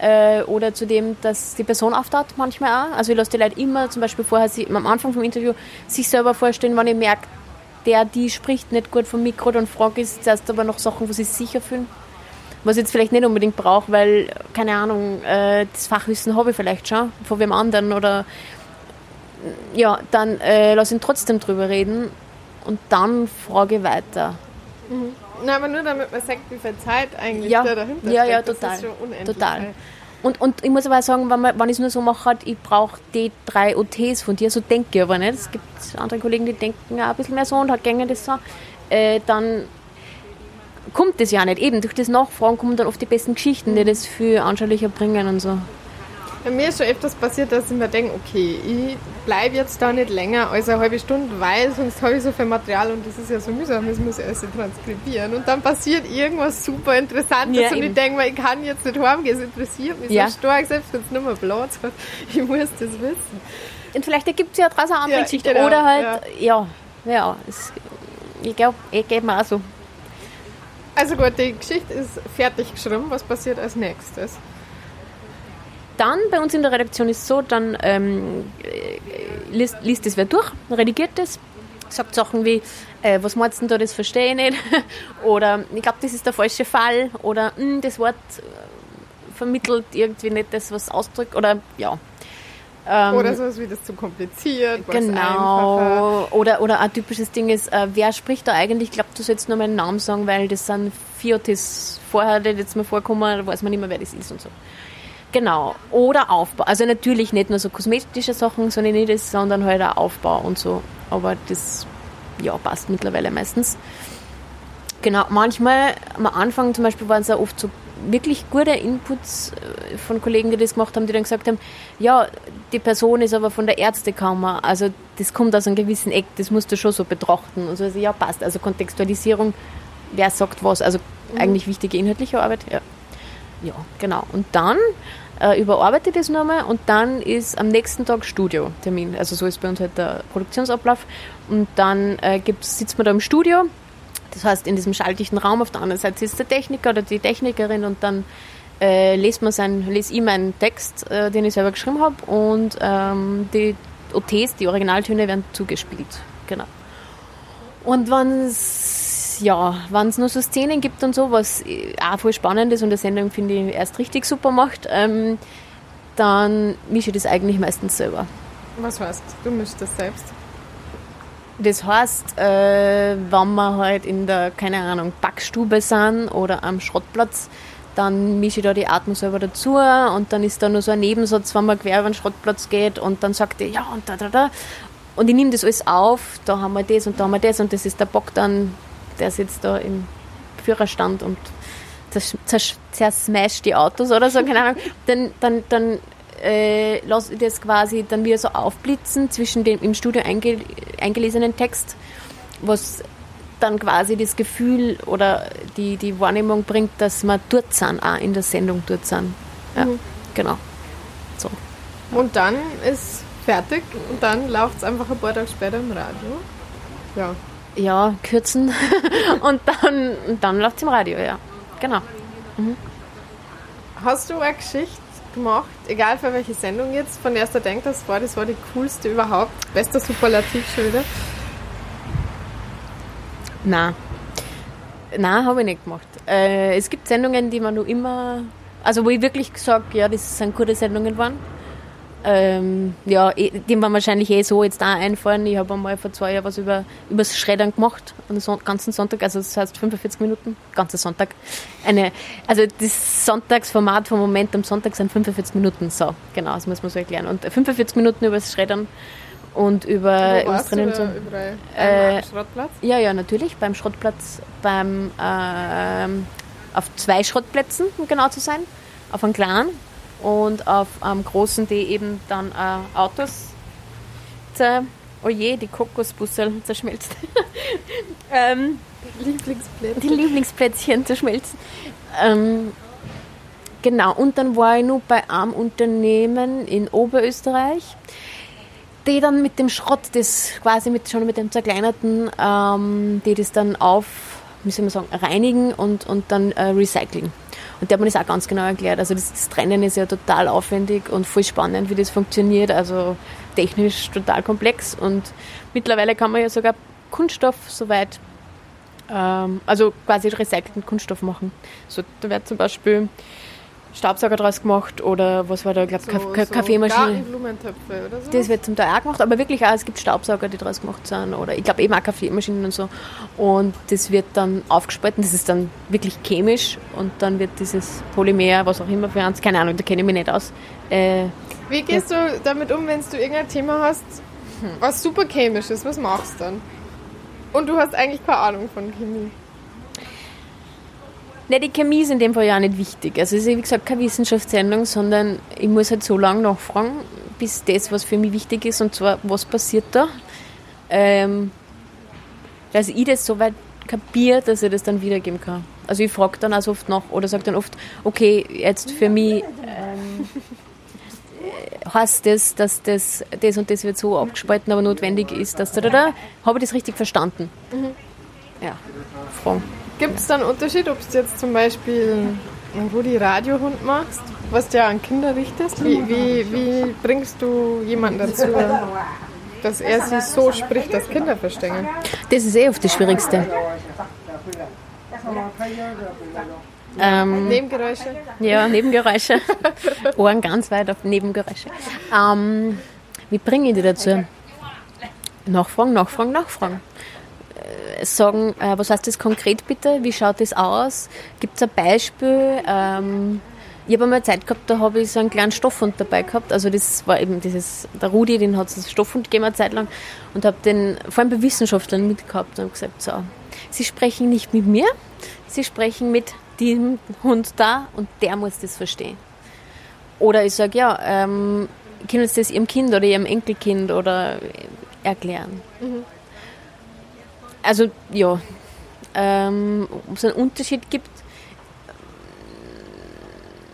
äh, oder zu dem, dass die Person auftaucht manchmal auch. Also ich lasse die Leute immer zum Beispiel vorher sie, am Anfang vom Interview sich selber vorstellen, wenn ich merke, der, die spricht nicht gut vom Mikro, dann frage ich zuerst aber noch Sachen, wo sie sich sicher fühlen. Was ich jetzt vielleicht nicht unbedingt brauche, weil, keine Ahnung, äh, das Fachwissen habe ich vielleicht schon von wem anderen oder ja, dann äh, lasse ich ihn trotzdem drüber reden und dann frage ich weiter. Mhm. Na, aber nur damit man sagt, wie viel Zeit eigentlich ja. da dahinter ja, Ja, total. Ist schon unendlich. Total. Und, und ich muss aber auch sagen, wenn, man, wenn ich es nur so mache, halt, ich brauche die drei OTs von dir, so denke ich aber nicht. Es gibt andere Kollegen, die denken auch ein bisschen mehr so und halt gängen das so. Äh, dann kommt das ja nicht. Eben durch das Nachfragen kommen dann oft die besten Geschichten, die das viel anschaulicher bringen und so. Bei mir ist schon öfters passiert, dass ich mir denke, okay, ich bleibe jetzt da nicht länger als eine halbe Stunde, weil sonst habe ich so viel Material und das ist ja so mühsam, das muss ich alles transkribieren. Und dann passiert irgendwas super Interessantes ja, und eben. ich denke mir, ich kann jetzt nicht heimgehen, es interessiert mich ja. so stark, selbst wenn es nur mal Platz hat. Ich muss das wissen. Und vielleicht ergibt es ja draußen eine andere ja, Geschichte. Genau, Oder halt, ja, ja, ja es, ich glaube, ich gebe mir auch so. Also gut, die Geschichte ist fertig geschrieben. Was passiert als nächstes? Dann bei uns in der Redaktion ist es so, dann ähm, liest, liest das wer durch, redigiert das, sagt Sachen wie, äh, was meinst du da, das verstehe ich nicht, oder ich glaube, das ist der falsche Fall, oder hm, das Wort äh, vermittelt irgendwie nicht das, was ausdrückt, oder ja. Ähm, oder sowas wie das zu kompliziert. Genau. Oder, oder ein typisches Ding ist, äh, wer spricht da eigentlich? Ich glaube, du sollst nur meinen Namen sagen, weil das sind Fiotis vorher, die jetzt mal vorkommen, da weiß man nicht mehr, wer das ist und so. Genau. Oder Aufbau. Also natürlich nicht nur so kosmetische Sachen, sondern nicht das, sondern halt auch Aufbau und so. Aber das ja, passt mittlerweile meistens. Genau, manchmal am Anfang zum Beispiel waren es auch oft so wirklich gute Inputs äh, von Kollegen, die das gemacht haben, die dann gesagt haben, ja, die Person ist aber von der Ärztekammer, also das kommt aus einem gewissen Eck, das musst du schon so betrachten. Und so, also ja, passt. Also Kontextualisierung, wer sagt was, also mhm. eigentlich wichtige inhaltliche Arbeit, ja. Ja, genau. Und dann äh, überarbeite ich das nochmal und dann ist am nächsten Tag Studiotermin. Also so ist bei uns halt der Produktionsablauf. Und dann äh, sitzt man da im Studio, das heißt in diesem schalldichten Raum, auf der anderen Seite sitzt der Techniker oder die Technikerin und dann äh, lese ich meinen Text, äh, den ich selber geschrieben habe und ähm, die OTs, die Originaltöne werden zugespielt. Genau. Und wenn es ja, wenn es nur so Szenen gibt und so, was auch voll spannend ist und die Sendung, finde ich, erst richtig super macht, ähm, dann mische ich das eigentlich meistens selber. Was heißt, du mischst das selbst? Das heißt, äh, wenn wir halt in der, keine Ahnung, Backstube sind oder am Schrottplatz, dann mische ich da die Atmung selber dazu und dann ist da nur so ein Nebensatz, wenn man quer über den Schrottplatz geht und dann sagt er, ja und da, da, da. Und ich nehme das alles auf, da haben wir das und da haben wir das und das ist der Bock dann der sitzt da im Führerstand und zersmasht die Autos oder so, keine Ahnung, dann, dann, dann äh, lasse ich das quasi dann wieder so aufblitzen zwischen dem im Studio einge, eingelesenen Text, was dann quasi das Gefühl oder die, die Wahrnehmung bringt, dass wir dort sind, auch in der Sendung dort sind. Ja, mhm. genau. So. Und dann ist fertig und dann läuft es einfach ein paar Tage später im Radio. Ja. Ja, kürzen und dann, dann läuft es im Radio, ja. Genau. Mhm. Hast du eine Geschichte gemacht, egal für welche Sendung jetzt, von der du denkst, das war, das war die coolste überhaupt, bester Superlativ schon wieder? Nein. Nein, habe ich nicht gemacht. Äh, es gibt Sendungen, die man nur immer, also wo ich wirklich gesagt ja, das sind gute Sendungen waren. Ähm, ja, eh, dem war wahrscheinlich eh so jetzt da einfallen. Ich habe einmal vor zwei Jahren was über das Schreddern gemacht, einen so ganzen Sonntag, also das heißt 45 Minuten, ganzer Sonntag. Eine, also das Sonntagsformat vom Moment am Sonntag sind 45 Minuten, so, genau, das muss man so erklären. Und 45 Minuten über das Schreddern und über Wo warst du so, überall? Äh, Schrottplatz? Ja, ja, natürlich, beim Schrottplatz, beim, äh, auf zwei Schrottplätzen, um genau zu sein, auf einem kleinen und auf einem großen, die eben dann äh, Autos zer, oh je, die Kokosbussel zerschmelzt. ähm, Lieblingsplätzchen. Die Lieblingsplätzchen zerschmelzen. Ähm, genau, und dann war ich nur bei einem Unternehmen in Oberösterreich, die dann mit dem Schrott, das quasi mit, schon mit dem zerkleinerten, ähm, die das dann auf, wie soll man sagen, reinigen und, und dann äh, recyceln. Und der hat mir das auch ganz genau erklärt. Also das, das, Trennen ist ja total aufwendig und voll spannend, wie das funktioniert. Also technisch total komplex. Und mittlerweile kann man ja sogar Kunststoff soweit, ähm, also quasi recycelten Kunststoff machen. So, da wird zum Beispiel Staubsauger draus gemacht oder was war da, ich glaube, so, Ka so Kaffeemaschine. oder so? Das wird zum Teil auch gemacht, aber wirklich auch, es gibt Staubsauger, die draus gemacht sind oder ich glaube eben auch Kaffeemaschinen und so. Und das wird dann aufgespalten, das ist dann wirklich chemisch und dann wird dieses Polymer, was auch immer für uns, keine Ahnung, da kenne ich mich nicht aus. Äh, Wie gehst ja. du damit um, wenn du irgendein Thema hast, was super chemisch ist, was machst du dann? Und du hast eigentlich keine Ahnung von Chemie. Ne, die Chemie ist in dem Fall ja auch nicht wichtig. Also es ist wie gesagt keine Wissenschaftssendung, sondern ich muss halt so lange nachfragen, bis das, was für mich wichtig ist, und zwar, was passiert da, ähm, dass ich das so weit kapiere, dass ich das dann wiedergeben kann. Also ich frage dann auch so oft nach oder sage dann oft, okay, jetzt für mich ähm, heißt das, dass das, das und das wird so abgespalten, aber notwendig ist, dass da, da, da. Habe ich das richtig verstanden? Mhm. Ja, Fragen. Gibt es da einen Unterschied, ob du jetzt zum Beispiel einen Rudi Radiohund machst, was du ja an Kinder richtest? Wie, wie, wie bringst du jemanden dazu, dass er sich so spricht, dass Kinder verstehen? Das ist eh oft das Schwierigste. Ähm, Nebengeräusche? Ja, Nebengeräusche. Ohren ganz weit auf Nebengeräusche. Ähm, wie bringe ich die dazu? Nachfragen, nachfragen, nachfragen sagen, äh, was heißt das konkret bitte? Wie schaut das aus? Gibt es ein Beispiel? Ähm, ich habe einmal Zeit gehabt, da habe ich so einen kleinen Stoffhund dabei gehabt. Also das war eben dieses, der Rudi, den hat es Stoffhund gegeben eine Zeit lang und habe den vor allem bei Wissenschaftlern mitgehabt und gesagt, so, Sie sprechen nicht mit mir, Sie sprechen mit dem Hund da und der muss das verstehen. Oder ich sage, ja, ähm, können Sie das Ihrem Kind oder Ihrem Enkelkind oder erklären? Mhm also ja, ähm, ob es einen Unterschied gibt,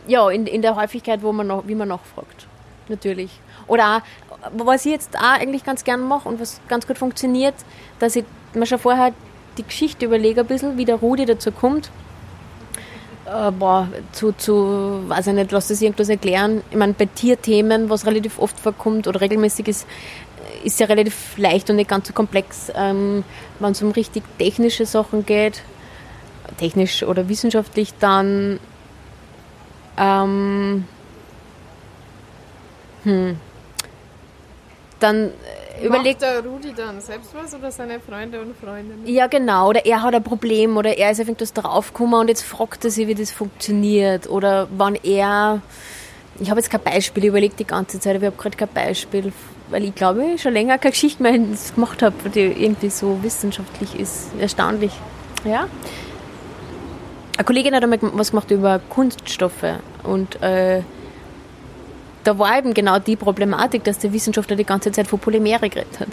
ja, in, in der Häufigkeit, wo man noch, wie man nachfragt. Natürlich. Oder auch, was ich jetzt auch eigentlich ganz gern mache und was ganz gut funktioniert, dass ich mir schon vorher die Geschichte überlege ein bisschen, wie der Rudi dazu kommt. Äh, boah, zu, zu, weiß ich nicht, lass das irgendwas erklären. Ich meine, bei Tierthemen, was relativ oft vorkommt oder regelmäßig ist, ist ja relativ leicht und nicht ganz so komplex. Ähm, Wenn es um richtig technische Sachen geht, technisch oder wissenschaftlich, dann ähm, hm, dann überlegt der Rudi dann selbst was oder seine Freunde und Freundinnen? Ja, genau. Oder er hat ein Problem oder er ist auf irgendwas draufgekommen und jetzt fragt er sich, wie das funktioniert. Oder wann er. Ich habe jetzt kein Beispiel, ich überlege die ganze Zeit, aber ich habe gerade kein Beispiel weil ich glaube, schon länger keine Geschichte mehr gemacht habe, die irgendwie so wissenschaftlich ist. Erstaunlich. Ja. Eine Kollegin hat einmal was gemacht über Kunststoffe und äh, da war eben genau die Problematik, dass der Wissenschaftler die ganze Zeit von Polymere geredet hat.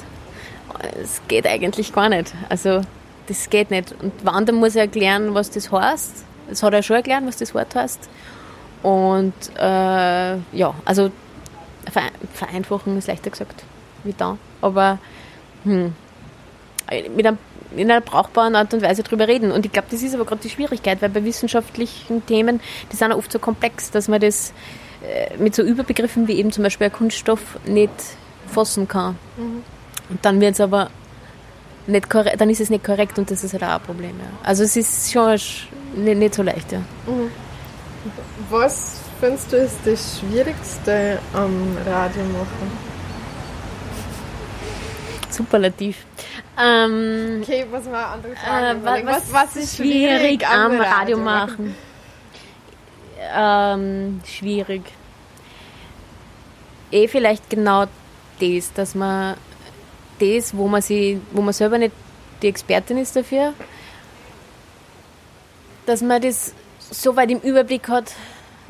Es geht eigentlich gar nicht. Also das geht nicht. Und Wander muss erklären, was das heißt. Das hat er schon erklärt, was das Wort heißt. Und äh, ja, also vereinfachen ist leichter gesagt wie da. Aber hm, mit einem in einer brauchbaren Art und Weise drüber reden. Und ich glaube, das ist aber gerade die Schwierigkeit, weil bei wissenschaftlichen Themen, die sind oft so komplex, dass man das äh, mit so Überbegriffen wie eben zum Beispiel ein Kunststoff nicht fassen kann. Mhm. Und dann wird es aber nicht korrekt, dann ist es nicht korrekt und das ist halt auch ein Problem. Ja. Also es ist schon nicht, nicht so leicht, ja. Mhm. Was findest du ist das Schwierigste am Radio machen? Superlativ. Ähm, okay, was war andere Frage? Äh, was, was, ist schwierig, am Radio, Radio machen? Ähm, schwierig. Eh vielleicht genau das, dass man das, wo man sie, wo man selber nicht die Expertin ist dafür, dass man das so weit im Überblick hat,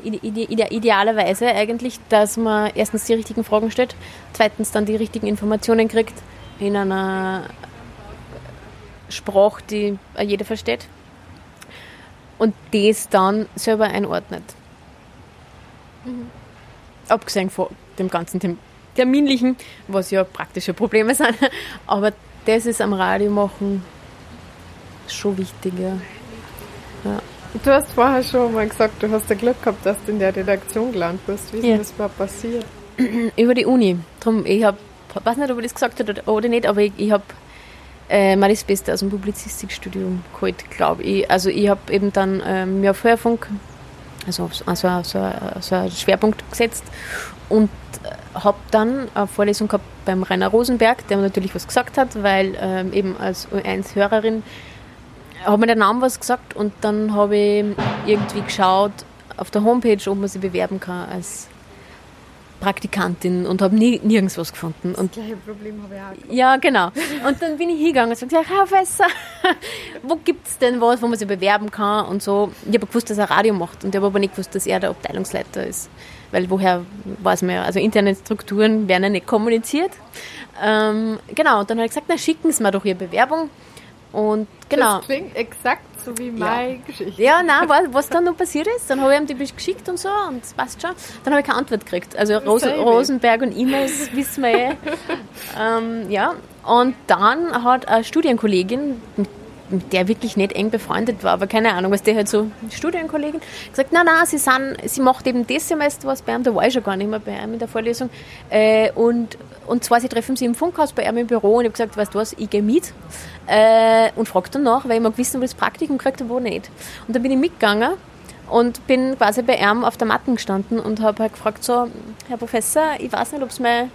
idealerweise eigentlich, dass man erstens die richtigen Fragen stellt, zweitens dann die richtigen Informationen kriegt in einer Sprache, die jeder versteht. Und das dann selber einordnet. Mhm. Abgesehen von dem ganzen Terminlichen, was ja praktische Probleme sind. Aber das ist am Radio machen schon wichtiger. Ja. Du hast vorher schon mal gesagt, du hast ja Glück gehabt, dass du in der Redaktion gelandet bist. Wie ist ja. das überhaupt passiert? Über die Uni. Drum, ich habe, weiß nicht, ob er das gesagt hat oder nicht, aber ich, ich habe äh, mal das Beste aus dem Publizistikstudium geholt, glaube ich. Also ich habe eben dann ähm, ja Feuerfunk, also, also so, so einen Schwerpunkt gesetzt und äh, habe dann eine Vorlesung gehabt beim Rainer Rosenberg, der mir natürlich was gesagt hat, weil ähm, eben als U1-Hörerin hat mir der Name was gesagt und dann habe ich irgendwie geschaut auf der Homepage, ob man sich bewerben kann als Praktikantin und habe nie, nirgends was gefunden. Und das gleiche Problem habe ich auch. Gehabt. Ja, genau. Und dann bin ich hingegangen und gesagt, Herr Professor, wo gibt es denn was, wo man sich bewerben kann und so. Ich habe gewusst, dass er Radio macht und ich habe aber nicht gewusst, dass er der Abteilungsleiter ist. Weil woher weiß man ja, also interne Strukturen werden ja nicht kommuniziert. Ähm, genau, und dann habe ich gesagt, na schicken Sie mir doch Ihre Bewerbung. Und genau. Das klingt exakt so wie meine ja. Geschichte. Ja, nein, was, was dann noch passiert ist, dann habe ich ihm die geschickt und so und es passt schon. Dann habe ich keine Antwort gekriegt. Also Rosen, Rosenberg und E-Mails wissen wir eh. ähm, ja, und dann hat eine Studienkollegin, mit mit der wirklich nicht eng befreundet war, aber keine Ahnung, was der halt so Studienkollegin gesagt, nein, nein, sie sind, sie macht eben das Semester was bei ihm, da war ich schon gar nicht mehr bei ihm in der Vorlesung äh, und, und zwar, sie treffen sie im Funkhaus bei ihm im Büro und ich habe gesagt, weißt du was, ich gehe mit äh, und frage dann nach, weil ich mag wissen, ob das Praktikum gekriegt habe oder nicht. Und dann bin ich mitgegangen und bin quasi bei ihm auf der Matte gestanden und habe halt gefragt so, Herr Professor, ich weiß nicht, ob es mir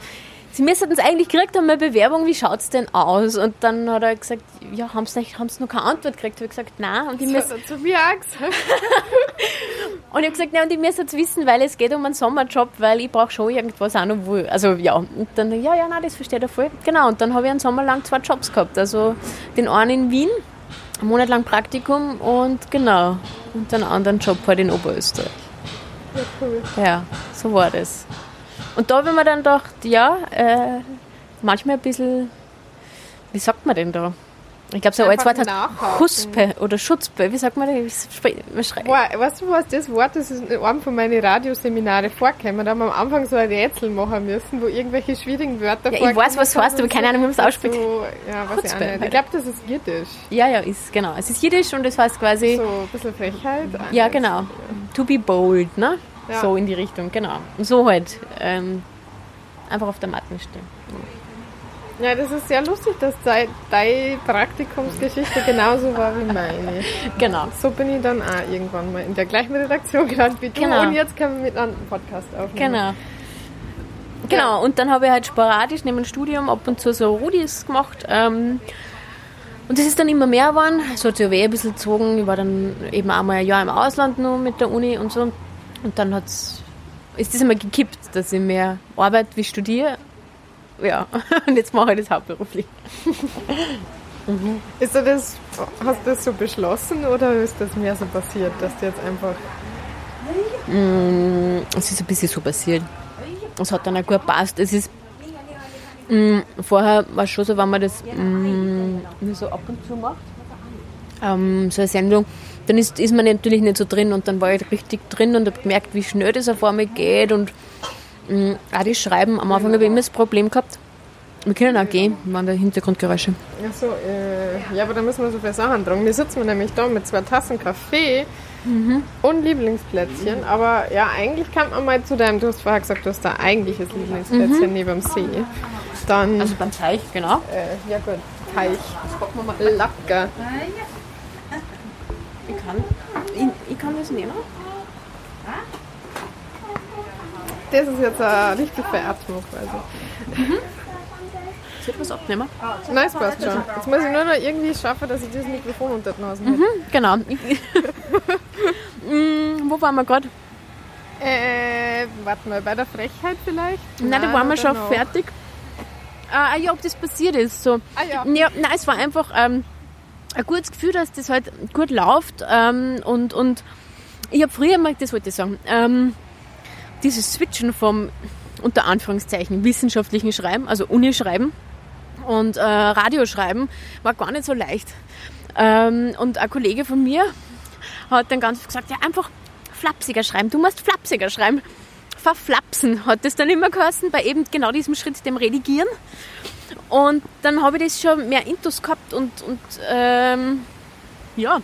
Sie müssten es eigentlich gekriegt haben, eine Bewerbung, wie schaut es denn aus? Und dann hat er gesagt, ja, haben Sie noch keine Antwort gekriegt? Ich habe gesagt, nein. Und ich das hat er zu mir auch gesagt. und ich habe gesagt, nein, und ich müsste es wissen, weil es geht um einen Sommerjob, weil ich brauche schon irgendwas auch noch, wo, also ja. Und dann, ja, ja, nein, das versteht er voll. Genau, und dann habe ich einen Sommer lang zwei Jobs gehabt. Also den einen in Wien, einen Monat lang Praktikum und genau, und den anderen Job halt in Oberösterreich. Ja, cool. Ja, so war das. Und da ich mir dann gedacht, ja, äh, manchmal ein bisschen, wie sagt man denn da? Ich glaube, so ein altes Wort hat Huspe oder Schutzpe. Wie sagt man das? Weißt du was, das Wort, das ist in einem von meinen Radioseminare vorgekommen. Da haben wir am Anfang so ein Rätsel machen müssen, wo irgendwelche schwierigen Wörter ja, Ich weiß, was heißt, aber keine Ahnung, wie man es ausspricht. So, ja, weiß ich auch nicht. Ich glaube, das ist Jiddisch. Ja, ja, ist, genau. Es ist Jiddisch und das heißt quasi... So ein bisschen Frechheit. Ja, genau. To be bold, ne? Ja. So in die Richtung, genau. So halt. Ähm, einfach auf der Matte stehen. Ja, das ist sehr lustig, dass deine Praktikumsgeschichte genauso war wie meine. Genau. So bin ich dann auch irgendwann mal in der gleichen Redaktion gelandet wie du genau. und jetzt können wir miteinander einen Podcast aufnehmen. Genau. Genau, und dann habe ich halt sporadisch neben dem Studium ab und zu so Rudis gemacht. Ähm, und das ist dann immer mehr geworden. Es hat sich eh ein bisschen gezogen. Ich war dann eben einmal ein Jahr im Ausland nur mit der Uni und so. Und dann hat's, ist das einmal gekippt, dass ich mehr arbeite wie studiere. Ja, und jetzt mache ich das hauptberuflich. Mhm. Ist das, hast du das so beschlossen oder ist das mehr so passiert, dass du jetzt einfach... Mm, es ist ein bisschen so passiert. Es hat dann auch gut gepasst. Es ist mm, vorher war es schon so, wenn man das mm, nur so ab und zu macht, ähm, so eine Sendung, dann ist, ist man natürlich nicht so drin und dann war ich richtig drin und habe gemerkt, wie schnell das auf einmal geht und mm, auch das Schreiben, am Anfang habe ich immer das Problem gehabt, wir können auch gehen, waren da Hintergrundgeräusche. Ach so, äh, ja, aber da müssen wir so viele Sachen dran. Wir sitzen nämlich da mit zwei Tassen Kaffee mhm. und Lieblingsplätzchen. Aber ja, eigentlich kann man mal zu deinem, du hast vorher gesagt, du hast da eigentliches Lieblingsplätzchen mhm. neben dem See. Dann, also beim Teich, genau. Äh, ja gut, Teich. Lacker. Ich kann, ich, ich kann das nehmen. Das ist jetzt eine richtige Veratmung quasi. Mhm. Soll ich was abnehmen? Nein, es passt schon. Jetzt muss ich nur noch irgendwie schaffen, dass ich dieses Mikrofon unter den Nasen habe. Mhm, genau. mm, wo waren wir gerade? Äh, warte mal, bei der Frechheit vielleicht? Nein, nein da waren wir schon noch. fertig. Ah, ja, ob das passiert ist. So. Ah, ja. ja nein, es war einfach ähm, ein gutes Gefühl, dass das halt gut läuft. Ähm, und, und ich habe früher mal, das wollte ich sagen, ähm, dieses Switchen vom unter Anführungszeichen wissenschaftlichen Schreiben, also Uni-Schreiben und äh, Radioschreiben, war gar nicht so leicht. Ähm, und ein Kollege von mir hat dann ganz gesagt, ja einfach flapsiger schreiben, du musst flapsiger schreiben. Verflapsen hat das dann immer geheißen, bei eben genau diesem Schritt, dem Redigieren. Und dann habe ich das schon mehr Intus gehabt und, und ähm, ja.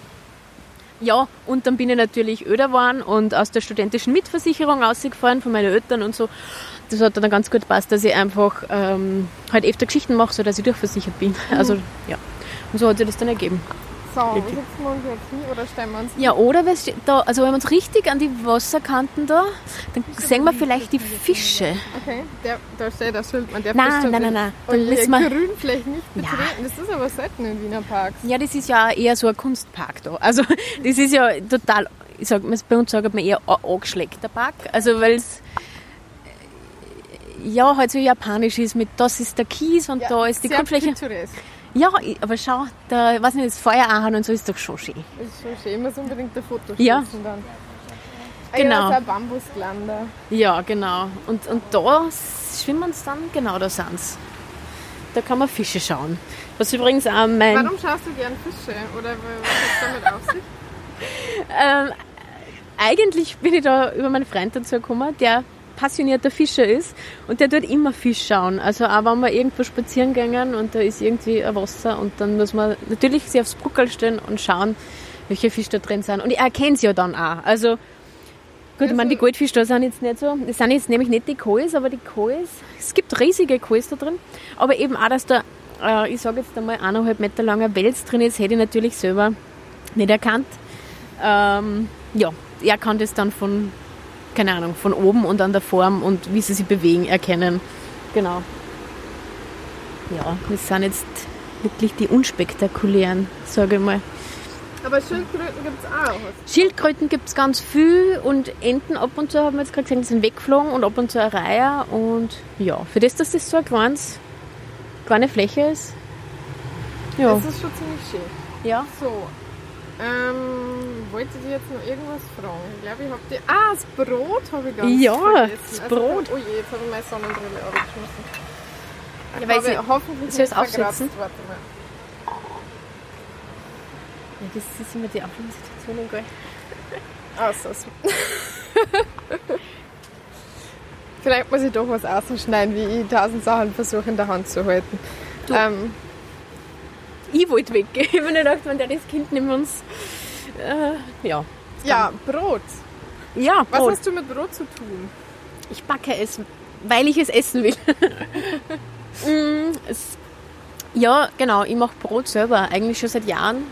Ja, und dann bin ich natürlich öder geworden und aus der studentischen Mitversicherung ausgefahren von meinen Eltern und so. Das hat dann ganz gut gepasst, dass ich einfach ähm, halt öfter Geschichten mache, sodass ich durchversichert bin. Mhm. Also ja. Und so hat sich das dann ergeben. So, sitzen wir uns jetzt hin oder stellen wir uns Ja, oder wir da, also wenn wir uns richtig an die Wasserkanten da, dann sehen wir vielleicht die Fische. Okay, der, da steht das Schild, man der nein, Fisch nein, nein, nein, oh je, Grünfläche nicht betreten, ja. das ist aber selten in Wiener Parks. Ja, das ist ja eher so ein Kunstpark da. Also das ist ja total, ich sag, bei uns sagt man eher angeschlägter Park, also weil es ja, halt so japanisch ist mit das ist der Kies und ja, da ist die Grundfläche. Ja, aber schau, da, weiß nicht, das Feuer anhauen und so ist doch schon schön. Ist schon schön, ich muss unbedingt ein Foto ja. dann. Ah, genau. Ja, ein Bambusglander. Ja, genau. Und, und da schwimmen sie dann, genau, da sind sie. Da kann man Fische schauen. Was übrigens auch mein... Warum schaust du gern Fische? Oder was hat damit auf sich? ähm, eigentlich bin ich da über meinen Freund dazu gekommen, der passionierter Fischer ist und der tut immer Fisch schauen. Also auch wenn wir irgendwo spazieren gehen und da ist irgendwie ein Wasser und dann muss man natürlich sich aufs Bruckel stellen und schauen, welche Fische da drin sind. Und ich erkenne sie ja dann auch. Also gut, ich meine, die Goldfische da sind jetzt nicht so, das sind jetzt nämlich nicht die Kohls, aber die Kohls, es gibt riesige Kohls da drin, aber eben auch, dass da, äh, ich sage jetzt einmal, eineinhalb Meter langer Wels drin ist, hätte ich natürlich selber nicht erkannt. Ähm, ja, er kann das dann von keine Ahnung, von oben und an der Form und wie sie sich bewegen erkennen. Genau. Ja, das sind jetzt wirklich die unspektakulären, sage ich mal. Aber Schildkröten gibt es auch. Schildkröten gibt es ganz viel und Enten ab und zu haben wir jetzt gerade gesehen, die sind weggeflogen und ab und zu eine Reihe. Und ja, für das, dass das so eine kleines, kleine Fläche ist. Ja. Das ist schon ziemlich schön. Ja. So, ähm, wollte ich jetzt noch irgendwas fragen? Ich glaube, ich habe die. Ah, das Brot habe ich ganz ja, vergessen. das also, Brot. oh je, jetzt habe ich meine Sonnenbrille abgeschmissen. Ja, weil sie, hoffentlich soll es aufsetzen? Warte mal. Ja, das ist immer die Aufnahmesituation, gell? Ah, so. Vielleicht muss ich doch was ausschneiden, wie ich tausend Sachen versuche in der Hand zu halten. Ähm, ich wollte weggehen. Ich habe mir gedacht, wenn der das Kind nimmt uns. Äh, ja. Ja, Brot. Ja, Brot. Was hast du mit Brot zu tun? Ich backe es, weil ich es essen will. mm, ja, genau. Ich mache Brot selber. Eigentlich schon seit Jahren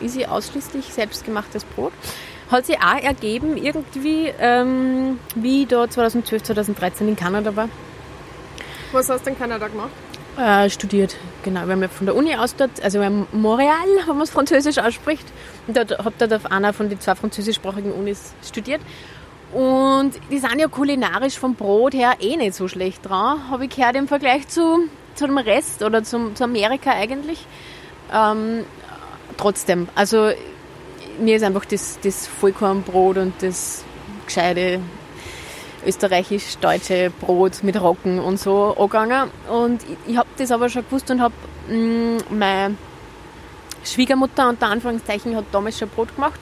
ist ich ausschließlich selbstgemachtes Brot. Hat sich auch ergeben, irgendwie, ähm, wie ich da 2012, 2013 in Kanada war. Was hast du in Kanada gemacht? Äh, studiert, genau. Wir haben ja von der Uni aus dort, also wir Montreal, wenn man es französisch ausspricht. Und dort, habe dort auf einer von den zwei französischsprachigen Unis studiert. Und die sind ja kulinarisch vom Brot her eh nicht so schlecht dran, habe ich gehört im Vergleich zu, zu dem Rest oder zum, zu Amerika eigentlich. Ähm, trotzdem, also mir ist einfach das, das Vollkornbrot und das gescheite österreichisch-deutsche Brot mit Rocken und so angegangen. Und ich, ich habe das aber schon gewusst und habe mm, meine Schwiegermutter unter Anführungszeichen hat damals schon Brot gemacht.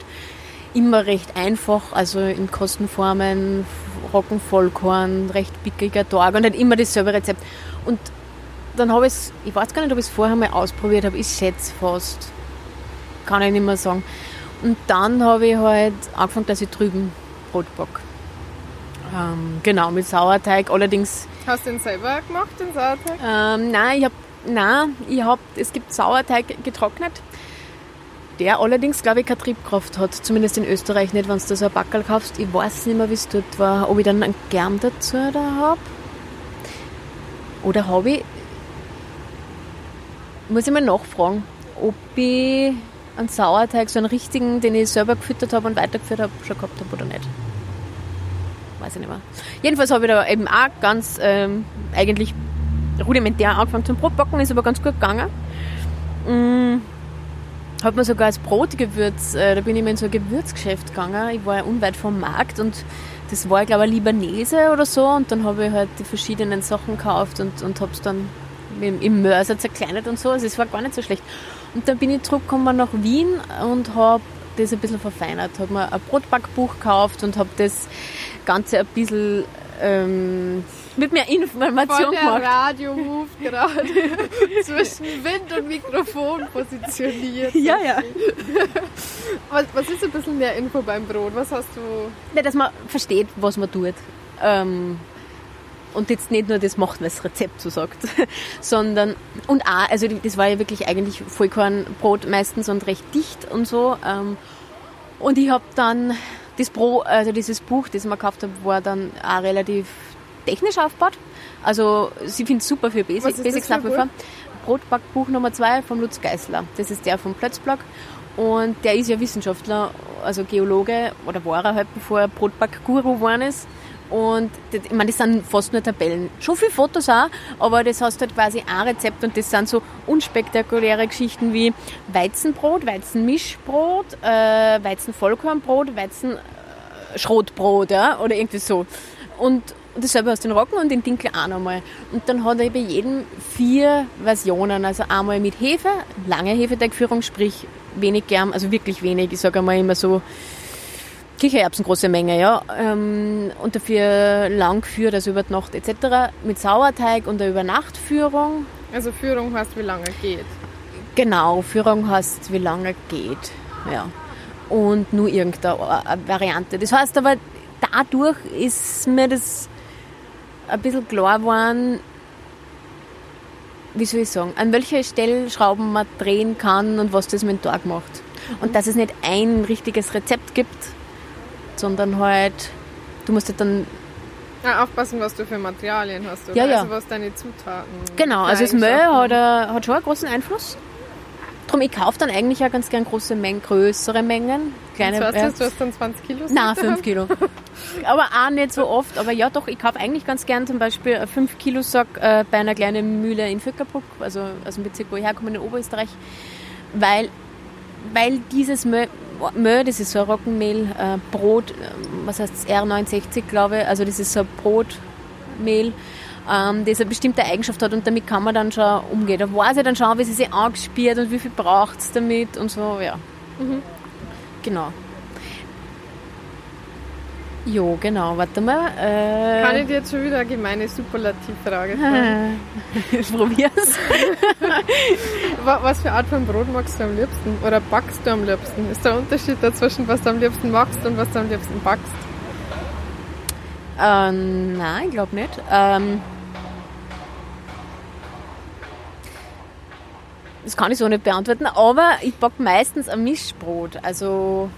Immer recht einfach, also in Kostenformen, Roggenvollkorn, recht pickiger Tag und halt immer dasselbe Rezept. Und dann habe ich es, ich weiß gar nicht, ob ich es vorher mal ausprobiert habe, ich schätze fast. Kann ich nicht mehr sagen. Und dann habe ich halt angefangen, dass ich drüben Brot backe. Ähm, genau, mit Sauerteig. Allerdings. Hast du den selber gemacht, den Sauerteig? Ähm, nein, ich habe, nein, ich habe, es gibt Sauerteig getrocknet, der allerdings, glaube ich, keine Triebkraft hat. Zumindest in Österreich nicht, wenn du so ein Backel kaufst. Ich weiß nicht mehr, wie es dort war. Ob ich dann einen Germ dazu da habe. Oder habe ich, muss ich mal nachfragen, ob ich einen Sauerteig, so einen richtigen, den ich selber gefüttert habe und weitergeführt habe, schon gehabt habe oder nicht. Weiß ich nicht mehr. Jedenfalls habe ich da eben auch ganz ähm, eigentlich rudimentär angefangen zum Brotbacken, ist aber ganz gut gegangen. Mm, hat mir sogar als Brotgewürz, äh, da bin ich mal in so ein Gewürzgeschäft gegangen. Ich war ja unweit vom Markt und das war, glaube ich, Libanese oder so. Und dann habe ich halt die verschiedenen Sachen gekauft und, und habe es dann im Mörser zerkleinert und so. Also es war gar nicht so schlecht. Und dann bin ich zurückgekommen nach Wien und habe das ein bisschen verfeinert. Habe mir ein Brotbackbuch gekauft und habe das Ganze ein bisschen ähm, mit mehr Information Voll der gemacht. Radio ruft gerade zwischen Wind und Mikrofon positioniert. Ja, ja. Was, was ist ein bisschen mehr Info beim Brot? Was hast du... Nicht, dass man versteht, was man tut. Ähm, und jetzt nicht nur das macht, was das Rezept so sagt, sondern und auch, also das war ja wirklich eigentlich Vollkornbrot meistens und recht dicht und so. Ähm, und ich habe dann das Brot, also dieses Buch, das ich mir gekauft habe, war dann auch relativ technisch aufgebaut. Also sie findet super für Basic, Was Basics nach wie vor. Brotbackbuch Nummer zwei von Lutz Geisler. Das ist der vom Plötzblog. Und der ist ja Wissenschaftler, also Geologe, oder war er halt, bevor er Brotback-Guru geworden ist. Und das, ich meine, das sind fast nur Tabellen. Schon viele Fotos auch, aber das hast halt quasi ein Rezept und das sind so unspektakuläre Geschichten wie Weizenbrot, Weizenmischbrot, äh, Weizenvollkornbrot, Weizenschrotbrot, ja, oder irgendwie so. Und dasselbe aus den Rocken und den Dinkel auch nochmal. Und dann hat er bei jedem vier Versionen. Also einmal mit Hefe, lange Hefeteigführung, sprich wenig Germ, also wirklich wenig. Ich sage einmal immer so Kichererbsen große Menge, ja. Ähm, und dafür lang geführt, also über die Nacht etc. Mit Sauerteig und der Übernachtführung. Also Führung heißt, wie lange geht. Genau, Führung heißt, wie lange geht. Ja. Und nur irgendeine Variante. Das heißt aber, dadurch ist mir das ein bisschen klar geworden, wie soll ich sagen, an welche Stellschrauben man drehen kann und was das mit dem Tag macht. Und dass es nicht ein richtiges Rezept gibt, sondern halt, du musst halt dann Ja, aufpassen, was du für Materialien hast. Oder? Ja, ja. Also was deine Zutaten... Genau, also das Mehl Eigenschaften. hat, äh, hat schon einen großen Einfluss. Drum, ich kaufe dann eigentlich auch ganz gern große Mengen, größere Mengen. Kleine, Was heißt das? äh, Du hast dann 20 Kilo? Nein, Sack 5 Kilo. Aber auch nicht so oft. Aber ja, doch, ich kaufe eigentlich ganz gern zum Beispiel einen 5 Kilo Sack äh, bei einer kleinen Mühle in Vöckerbruck, also aus dem Bezirk, wo ich herkomme, in Oberösterreich. Weil, weil dieses Mehl, Mehl, das ist so ein Roggenmehl, äh, Brot, äh, was heißt R69, glaube ich, also das ist so ein Brotmehl, ähm, das eine bestimmte Eigenschaft hat und damit kann man dann schon umgehen. Da weiß ich dann schon, wie sie sich angespielt und wie viel braucht es damit und so, ja. Genau. Jo, genau, warte mal. Äh, Kann ich dir jetzt schon wieder eine gemeine Superlativfrage stellen? ich probier's. Wa- Was für Art von Brot magst du am liebsten? Oder backst du am liebsten? Ist der Unterschied dazwischen, was du am liebsten magst und was du am liebsten backst? Ähm, nein, ich glaube nicht. Ähm, das kann ich so nicht beantworten, aber ich backe meistens ein Mischbrot. Also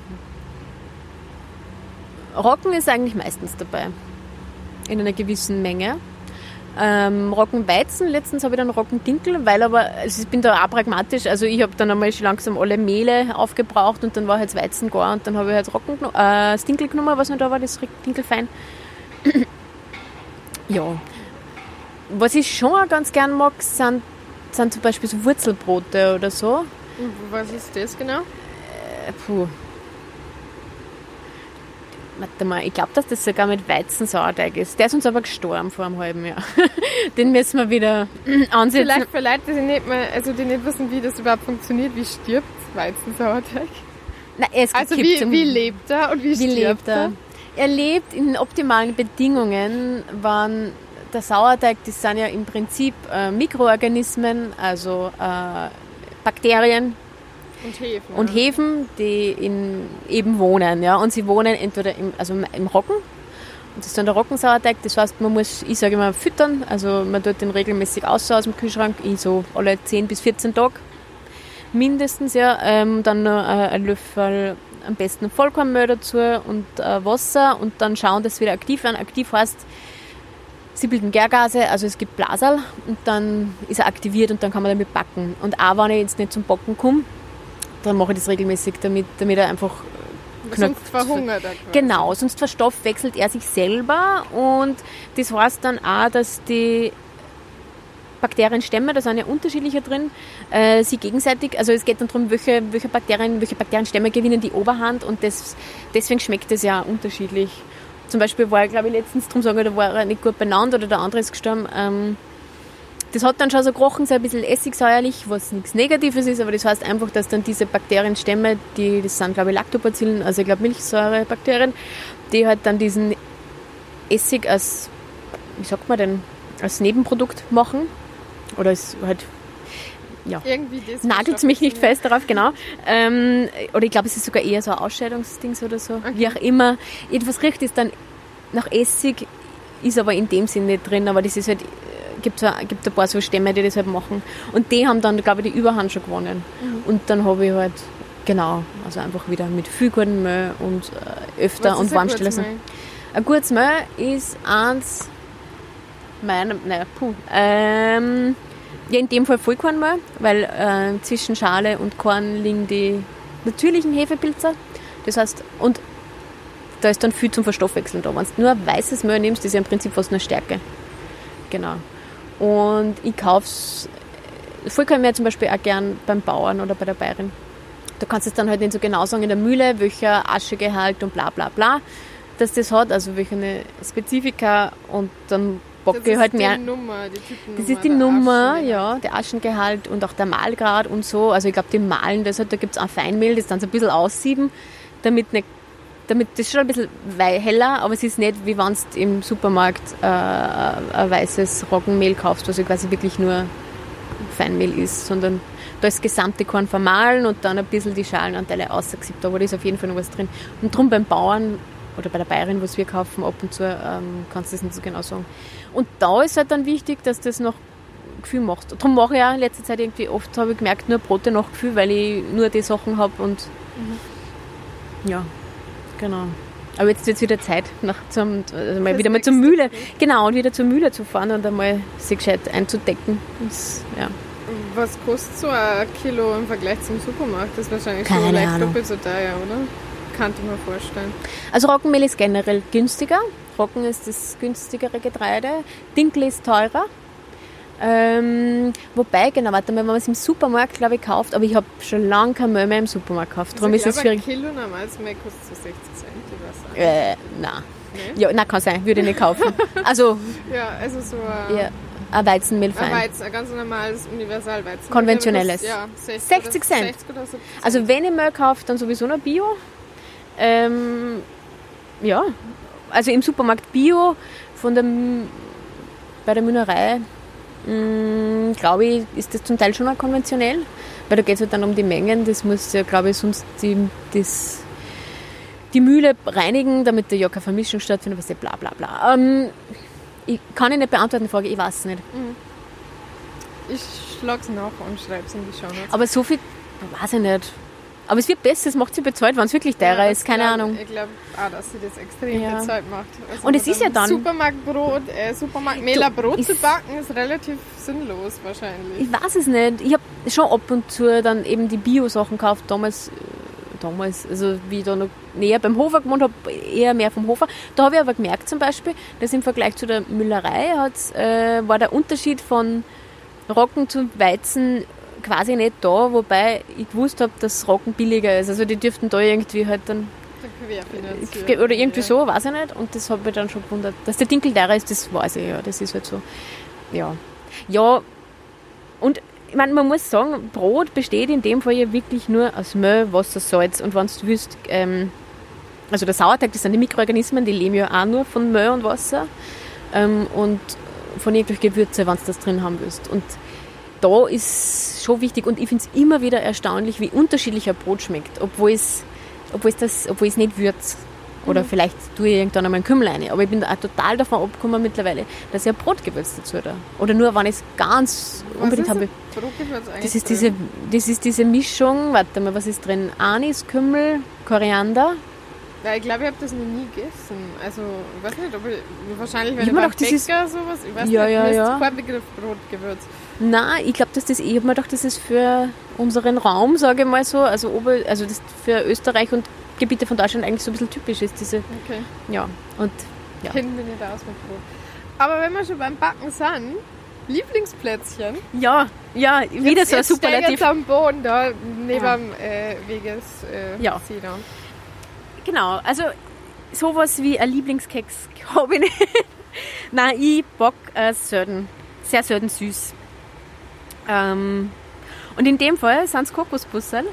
Rocken ist eigentlich meistens dabei. In einer gewissen Menge. Ähm, Roggenweizen, letztens habe ich dann Roggendinkel, weil aber, also ich bin da auch pragmatisch, also ich habe dann einmal schon langsam alle Mehle aufgebraucht und dann war halt Weizen gar und dann habe ich halt Roggen, geno- äh, das Dinkel genommen, was noch da war, das Dinkelfein. ja. Was ich schon auch ganz gern mag, sind, sind zum Beispiel so Wurzelbrote oder so. Was ist das genau? Äh, puh. Warte mal, ich glaube, dass das sogar mit Weizensauerteig ist. Der ist uns aber gestorben vor einem halben Jahr. Den müssen wir wieder ansetzen. Vielleicht für Leute, die nicht, mehr, also die nicht wissen, wie das überhaupt funktioniert, wie stirbt Weizensauerteig? Na, es also wie, wie lebt er und wie, wie lebt er? er? Er lebt in optimalen Bedingungen, wann der Sauerteig, das sind ja im Prinzip äh, Mikroorganismen, also äh, Bakterien, und Hefen. Und Hefen, die in, eben wohnen. Ja? Und sie wohnen entweder im, also im Roggen, und das ist dann der Roggensauerteig. Das heißt, man muss, ich sage immer, füttern. Also man tut den regelmäßig aus aus dem Kühlschrank, ich so alle 10 bis 14 Tage mindestens. ja. Ähm, dann noch äh, ein Löffel am besten Vollkornmehl dazu und äh, Wasser und dann schauen, dass wieder aktiv werden. Aktiv heißt, sie bilden Gärgase, also es gibt Blasal und dann ist er aktiviert und dann kann man damit backen. Und auch wenn ich jetzt nicht zum Backen komme, dann mache ich das regelmäßig, damit, damit er einfach knöpft. Sonst verhungert er. Genau, sonst verstoffwechselt er sich selber und das heißt dann auch, dass die Bakterienstämme, da sind ja unterschiedliche drin, äh, sie gegenseitig, also es geht dann darum, welche, welche, Bakterien, welche Bakterienstämme gewinnen die Oberhand und das, deswegen schmeckt es ja unterschiedlich. Zum Beispiel war, glaube ich, letztens, darum sagen da war er nicht gut benannt oder der andere ist gestorben, ähm, das hat dann schon so gerochen, so ein bisschen essigsäuerlich, was nichts Negatives ist, aber das heißt einfach, dass dann diese Bakterienstämme, die, das sind glaube ich Lactobacillen, also ich glaube Milchsäurebakterien, die halt dann diesen Essig als, wie sagt man denn, als Nebenprodukt machen. Oder es halt, ja, nagelt mich nicht fest darauf, genau. Ähm, oder ich glaube, es ist sogar eher so ein Ausscheidungsding oder so, okay. wie auch immer. Jedenfalls riecht es dann nach Essig, ist aber in dem Sinne nicht drin, aber das ist halt gibt es gibt ein paar so Stämme, die das halt machen. Und die haben dann, glaube ich, die Überhand schon gewonnen. Mhm. Und dann habe ich halt, genau, also einfach wieder mit viel guten Mehl und äh, öfter und warmstellen lassen. Ein gutes Mehl ist eins, meiner, naja, puh, ähm, ja, in dem Fall Vollkornmehl, weil äh, zwischen Schale und Korn liegen die natürlichen Hefepilze. Das heißt, und da ist dann viel zum Verstoffwechseln da. Wenn du nur weißes Mehl nimmst, ist ja im Prinzip fast nur Stärke. Genau. Und ich kaufe es, Vollkornmehl zum Beispiel auch gern beim Bauern oder bei der Bayerin. Da kannst du es dann halt nicht so genau sagen in der Mühle, welcher Aschegehalt und bla bla bla, dass das hat, also welche Spezifika und dann bocke ich halt mehr. Nummer, das ist die Nummer, ja, der Aschengehalt und auch der Mahlgrad und so. Also ich glaube, die Mahlen, das halt, da gibt es auch Feinmehl, das dann so ein bisschen aussieben, damit nicht damit das ist schon ein bisschen heller, aber es ist nicht wie wenn du im Supermarkt äh, ein weißes Roggenmehl kaufst, was ja quasi wirklich nur Feinmehl ist, sondern da ist das gesamte Korn vermahlen und dann ein bisschen die Schalenanteile ausgesiebt, aber da ist auf jeden Fall noch was drin. Und darum beim Bauern oder bei der Bayerin, was wir kaufen, ab und zu ähm, kannst du das nicht so genau sagen. Und da ist halt dann wichtig, dass das noch Gefühl macht. Darum mache ich auch in letzter Zeit irgendwie oft, habe ich gemerkt, nur Brote nach Gefühl, weil ich nur die Sachen habe und mhm. ja, Genau. Aber jetzt wird es wieder Zeit, nach zum, also mal wieder mal zur Mühle. Genau, und wieder zur Mühle zu fahren und einmal sich gescheit einzudecken. Das, ja. Was kostet so ein Kilo im Vergleich zum Supermarkt? Das ist wahrscheinlich Keine schon leicht doppelt so teuer, oder? Kann ich mir vorstellen. Also Roggenmehl ist generell günstiger. Roggen ist das günstigere Getreide. Dinkel ist teurer. Ähm, wobei, genau, warte mal, wenn man es im Supermarkt, glaube ich, kauft, aber ich habe schon lange kein Mehl mehr im Supermarkt gekauft. Darum also ist es schwierig. Ein Kilo normales Mehl kostet so 60 Cent, ich weiß Äh, nein. Nee? Ja, nein, kann sein, würde ich nicht kaufen. Also, ja, also so ein, ja, ein Weizenmehlfein. Ein Weizen, ein ganz normales Universalweizen. Konventionelles. Ja, 60, 60 Cent. 60 oder 70 Also wenn ich Mehl kaufe, dann sowieso noch Bio. Ähm, ja, also im Supermarkt Bio von der, bei der Müllerei glaube ich, ist das zum Teil schon auch konventionell, weil da geht es halt dann um die Mengen. Das muss ja, glaube ich, sonst die, das, die Mühle reinigen, damit da ja keine Vermischung stattfindet, was ja bla bla bla. Ähm, ich kann ich nicht beantworten, die Frage, ich weiß es nicht. Mhm. Ich schlage es nach und schreibe es in die Show. Aber so viel weiß ich nicht. Aber es wird besser, es macht sie bezahlt, wenn es wirklich teurer ja, ist, keine glaub, Ahnung. Ich glaube auch, dass sie das extrem ja. bezahlt macht. Also und es ist ja dann... Supermarktbrot, äh, Supermarktmehler Brot zu backen ist relativ sinnlos wahrscheinlich. Ich weiß es nicht. Ich habe schon ab und zu dann eben die Bio-Sachen gekauft, damals damals, also wie ich da noch näher beim Hofer gewohnt habe, eher mehr vom Hofer. Da habe ich aber gemerkt zum Beispiel, dass im Vergleich zu der Müllerei äh, war der Unterschied von Roggen zu Weizen quasi nicht da, wobei ich gewusst habe, dass Rocken billiger ist. Also die dürften da irgendwie halt dann oder irgendwie so, weiß ich nicht. Und das hat mich dann schon gewundert. Dass der Dinkel teurer ist, das weiß ich ja. Das ist halt so. Ja. Ja, und ich meine, man muss sagen, Brot besteht in dem Fall ja wirklich nur aus Mehl, Wasser, Salz. Und wenn du willst, ähm, also der Sauerteig, das sind die Mikroorganismen, die leben ja auch nur von Mehl und Wasser. Ähm, und von irgendwelchen Gewürze, wenn du das drin haben willst. Und da ist schon wichtig und ich finde es immer wieder erstaunlich, wie unterschiedlich ein Brot schmeckt, obwohl es, obwohl es, das, obwohl es nicht würzt. Oder mhm. vielleicht tue ich irgendwann einmal einen Kümmel rein. Aber ich bin auch total davon abgekommen mittlerweile, dass ich ein Brotgewürz dazu da. Oder nur, wenn ich es ganz was unbedingt habe. Das ist, diese, das ist diese Mischung, warte mal, was ist drin? Anis, Kümmel, Koriander. Ja, ich glaube, ich habe das noch nie gegessen. Also, ich weiß nicht, ob ich, wahrscheinlich, wenn ich, ich beim Bäcker ist, sowas, ich weiß ja, nicht, ja, ja. Brotgewürz. Nein, ich glaube, dass das, ich habe mir gedacht, das ist für unseren Raum, sage ich mal so, also, Ober, also das für Österreich und Gebiete von Deutschland eigentlich so ein bisschen typisch ist. Diese, okay. Ja, und ja. Kennen wir nicht aus. Aber wenn wir schon beim Backen sind, Lieblingsplätzchen. Ja, ja, wieder jetzt, so ein Superlativ. Jetzt am Boden da, neben ja. äh, Weges äh, ja. Genau, also sowas wie ein Lieblingskeks habe ich nicht. Nein, ich bock äh, selten, sehr selten süß. Ähm, und in dem Fall sind es Kokosbussel.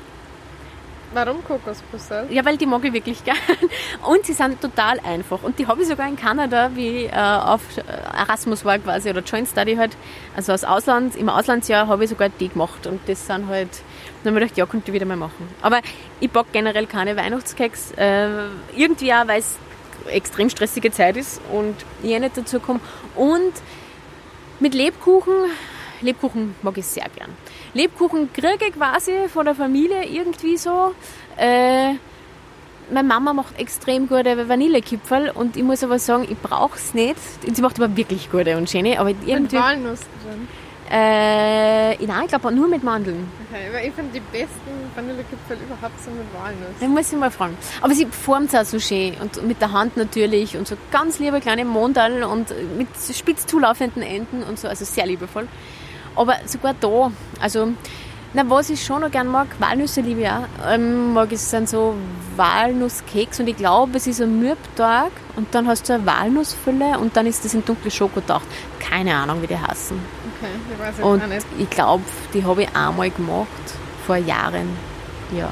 Warum Kokosbussel? Ja, weil die mag ich wirklich gern. Und sie sind total einfach. Und die habe ich sogar in Kanada, wie äh, auf Erasmus war quasi, oder Joint Study halt, also aus Ausland, im Auslandsjahr habe ich sogar die gemacht. Und das sind halt, dann habe ich gedacht, ja, könnte ich wieder mal machen. Aber ich backe generell keine Weihnachtskeks. Äh, irgendwie auch, weil es extrem stressige Zeit ist und ich eh nicht dazu komme. Und mit Lebkuchen Lebkuchen mag ich sehr gern. Lebkuchen kriege ich quasi von der Familie irgendwie so. Äh, meine Mama macht extrem gute Vanillekipferl und ich muss aber sagen, ich brauche es nicht. Sie macht aber wirklich gute und schöne. Aber irgendwie, mit Walnuss drin? Äh, nein, ich glaube nur mit Mandeln. Okay, ich finde die besten Vanillekipferl überhaupt sind mit Walnuss. Dann muss ich mal fragen. Aber sie formt es auch so schön und mit der Hand natürlich und so ganz liebe kleine Mondal und mit spitz zulaufenden Enden und so, also sehr liebevoll. Aber sogar da, also na, was ich schon noch gerne mag, Walnüsse liebe ich auch. Ähm, mag ich sind so Walnusskeks und ich glaube, es ist ein Mürbtag und dann hast du eine Walnussfülle und dann ist das in dunkle Schoko gedacht. Keine Ahnung, wie die heißen. Okay, ich weiß und auch nicht. ich glaube, die habe ich einmal gemacht, vor Jahren. Ja.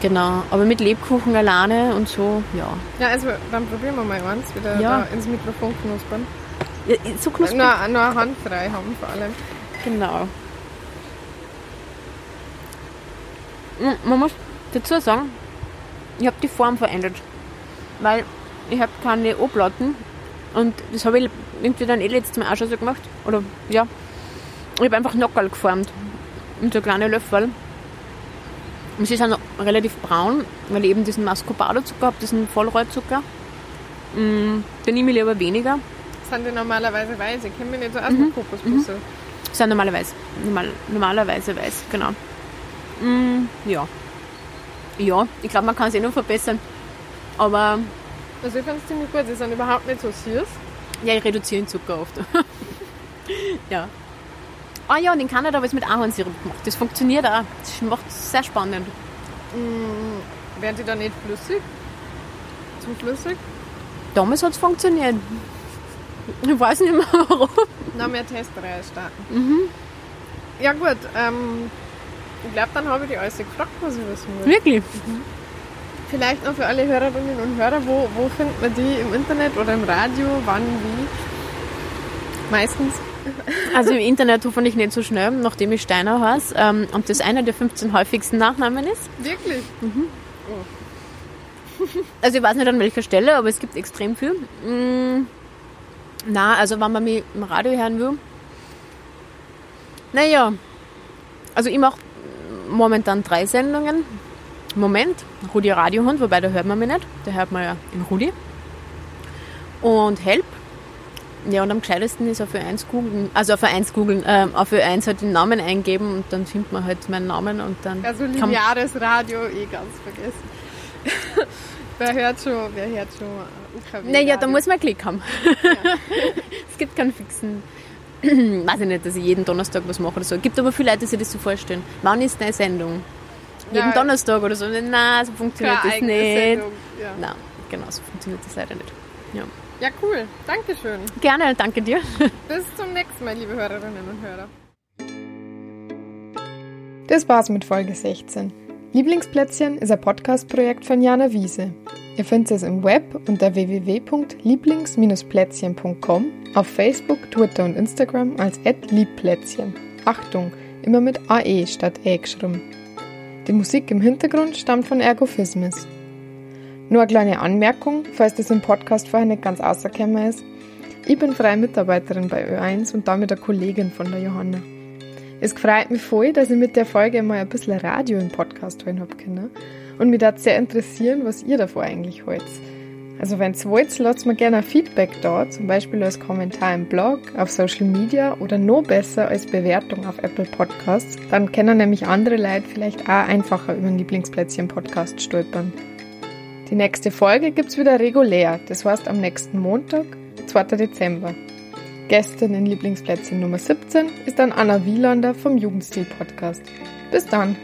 Genau, aber mit Lebkuchen alleine und so, ja. Ja, also dann probieren wir mal eins, wieder ja. da ins Mikrofon knuspern. Ja, so knusprig. Nur, nur handfrei haben vor allem. Genau. Man muss dazu sagen, ich habe die Form verändert. Weil ich habe keine O-Platten und das habe ich irgendwie dann eh letztes Mal auch schon so gemacht. Oder ja. Ich habe einfach Nockerl geformt. Und so kleine Löffel. Und sie sind relativ braun, weil ich eben diesen Mascobado-Zucker habe, diesen Vollrohrzucker. Mm, den nehme ich lieber weniger. Sind die normalerweise weiß? Ich kenne mich nicht so aus mit mhm. Kokosbusse. Mhm. Sind normalerweise, normal, normalerweise weiß, genau. Mm, ja. Ja, ich glaube, man kann es eh noch verbessern. Aber. Also ich finde es ziemlich gut, sie sind überhaupt nicht so süß. Ja, ich reduziere den Zucker oft. ja. Ah ja, und in Kanada habe ich es mit Ahornsirup gemacht. Das funktioniert auch. Das macht es sehr spannend. Mm, werden die da nicht flüssig? Zu flüssig? Damals hat es funktioniert. Ich weiß nicht mehr warum. Noch mehr Testreihe starten. Mhm. Ja gut, ähm, ich glaube, dann habe ich die alles gefragt, was ich wissen will. Wirklich? Mhm. Vielleicht noch für alle Hörerinnen und Hörer, wo, wo findet man die im Internet oder im Radio, wann, wie? Meistens. Also im Internet hoffentlich nicht so schnell, nachdem ich Steiner heiße ähm, und das einer der 15 häufigsten Nachnamen ist. Wirklich? Mhm. Oh. Also ich weiß nicht an welcher Stelle, aber es gibt extrem viel. Mhm. Na, also wenn man mich im Radio hören will. Naja, also ich mache momentan drei Sendungen. Moment, Rudi Radiohund, wobei da hört man mich nicht. Da hört man ja im Rudi. Und Help. Ja, und am gescheitesten ist auf Ö1 googeln, also auf Ö1 googeln, äh, auf Ö1 halt den Namen eingeben und dann findet man halt meinen Namen und dann. Also lineares Radio eh ganz vergessen. wer hört schon, wer hört schon UKW? Naja, da muss man Klick haben. Ja. es gibt keinen fixen. weiß ich nicht, dass ich jeden Donnerstag was mache oder so. Gibt aber viele Leute, die sich das so vorstellen. Wann ist deine Sendung? Jeden ja. Donnerstag oder so. Nein, so funktioniert Keine das nicht. Sendung. Ja. Nein, genau, so funktioniert das leider nicht. Ja. Ja, cool. Dankeschön. Gerne, danke dir. Bis zum nächsten Mal, liebe Hörerinnen und Hörer. Das war's mit Folge 16. Lieblingsplätzchen ist ein Podcast-Projekt von Jana Wiese. Ihr findet es im Web unter www.lieblings-plätzchen.com, auf Facebook, Twitter und Instagram als @liebplätzchen. Achtung, immer mit AE statt E geschrieben. Die Musik im Hintergrund stammt von Ergophismus. Nur eine kleine Anmerkung, falls das im Podcast vorher nicht ganz außerkämmer ist. Ich bin freie Mitarbeiterin bei Ö1 und damit eine Kollegin von der Johanna. Es freut mich voll, dass ich mit der Folge mal ein bisschen Radio im Podcast hören habe können. Und mich da sehr interessieren, was ihr davor eigentlich wollt. Also wenn ihr wollt, lasst mir gerne ein Feedback da, zum Beispiel als Kommentar im Blog, auf Social Media oder noch besser als Bewertung auf Apple Podcasts. Dann können nämlich andere Leute vielleicht auch einfacher über den Lieblingsplätzchen-Podcast stolpern. Die nächste Folge gibt's wieder regulär, das heißt am nächsten Montag, 2. Dezember. Gästin in Lieblingsplätzchen Nummer 17 ist dann Anna Wielander vom Jugendstil Podcast. Bis dann!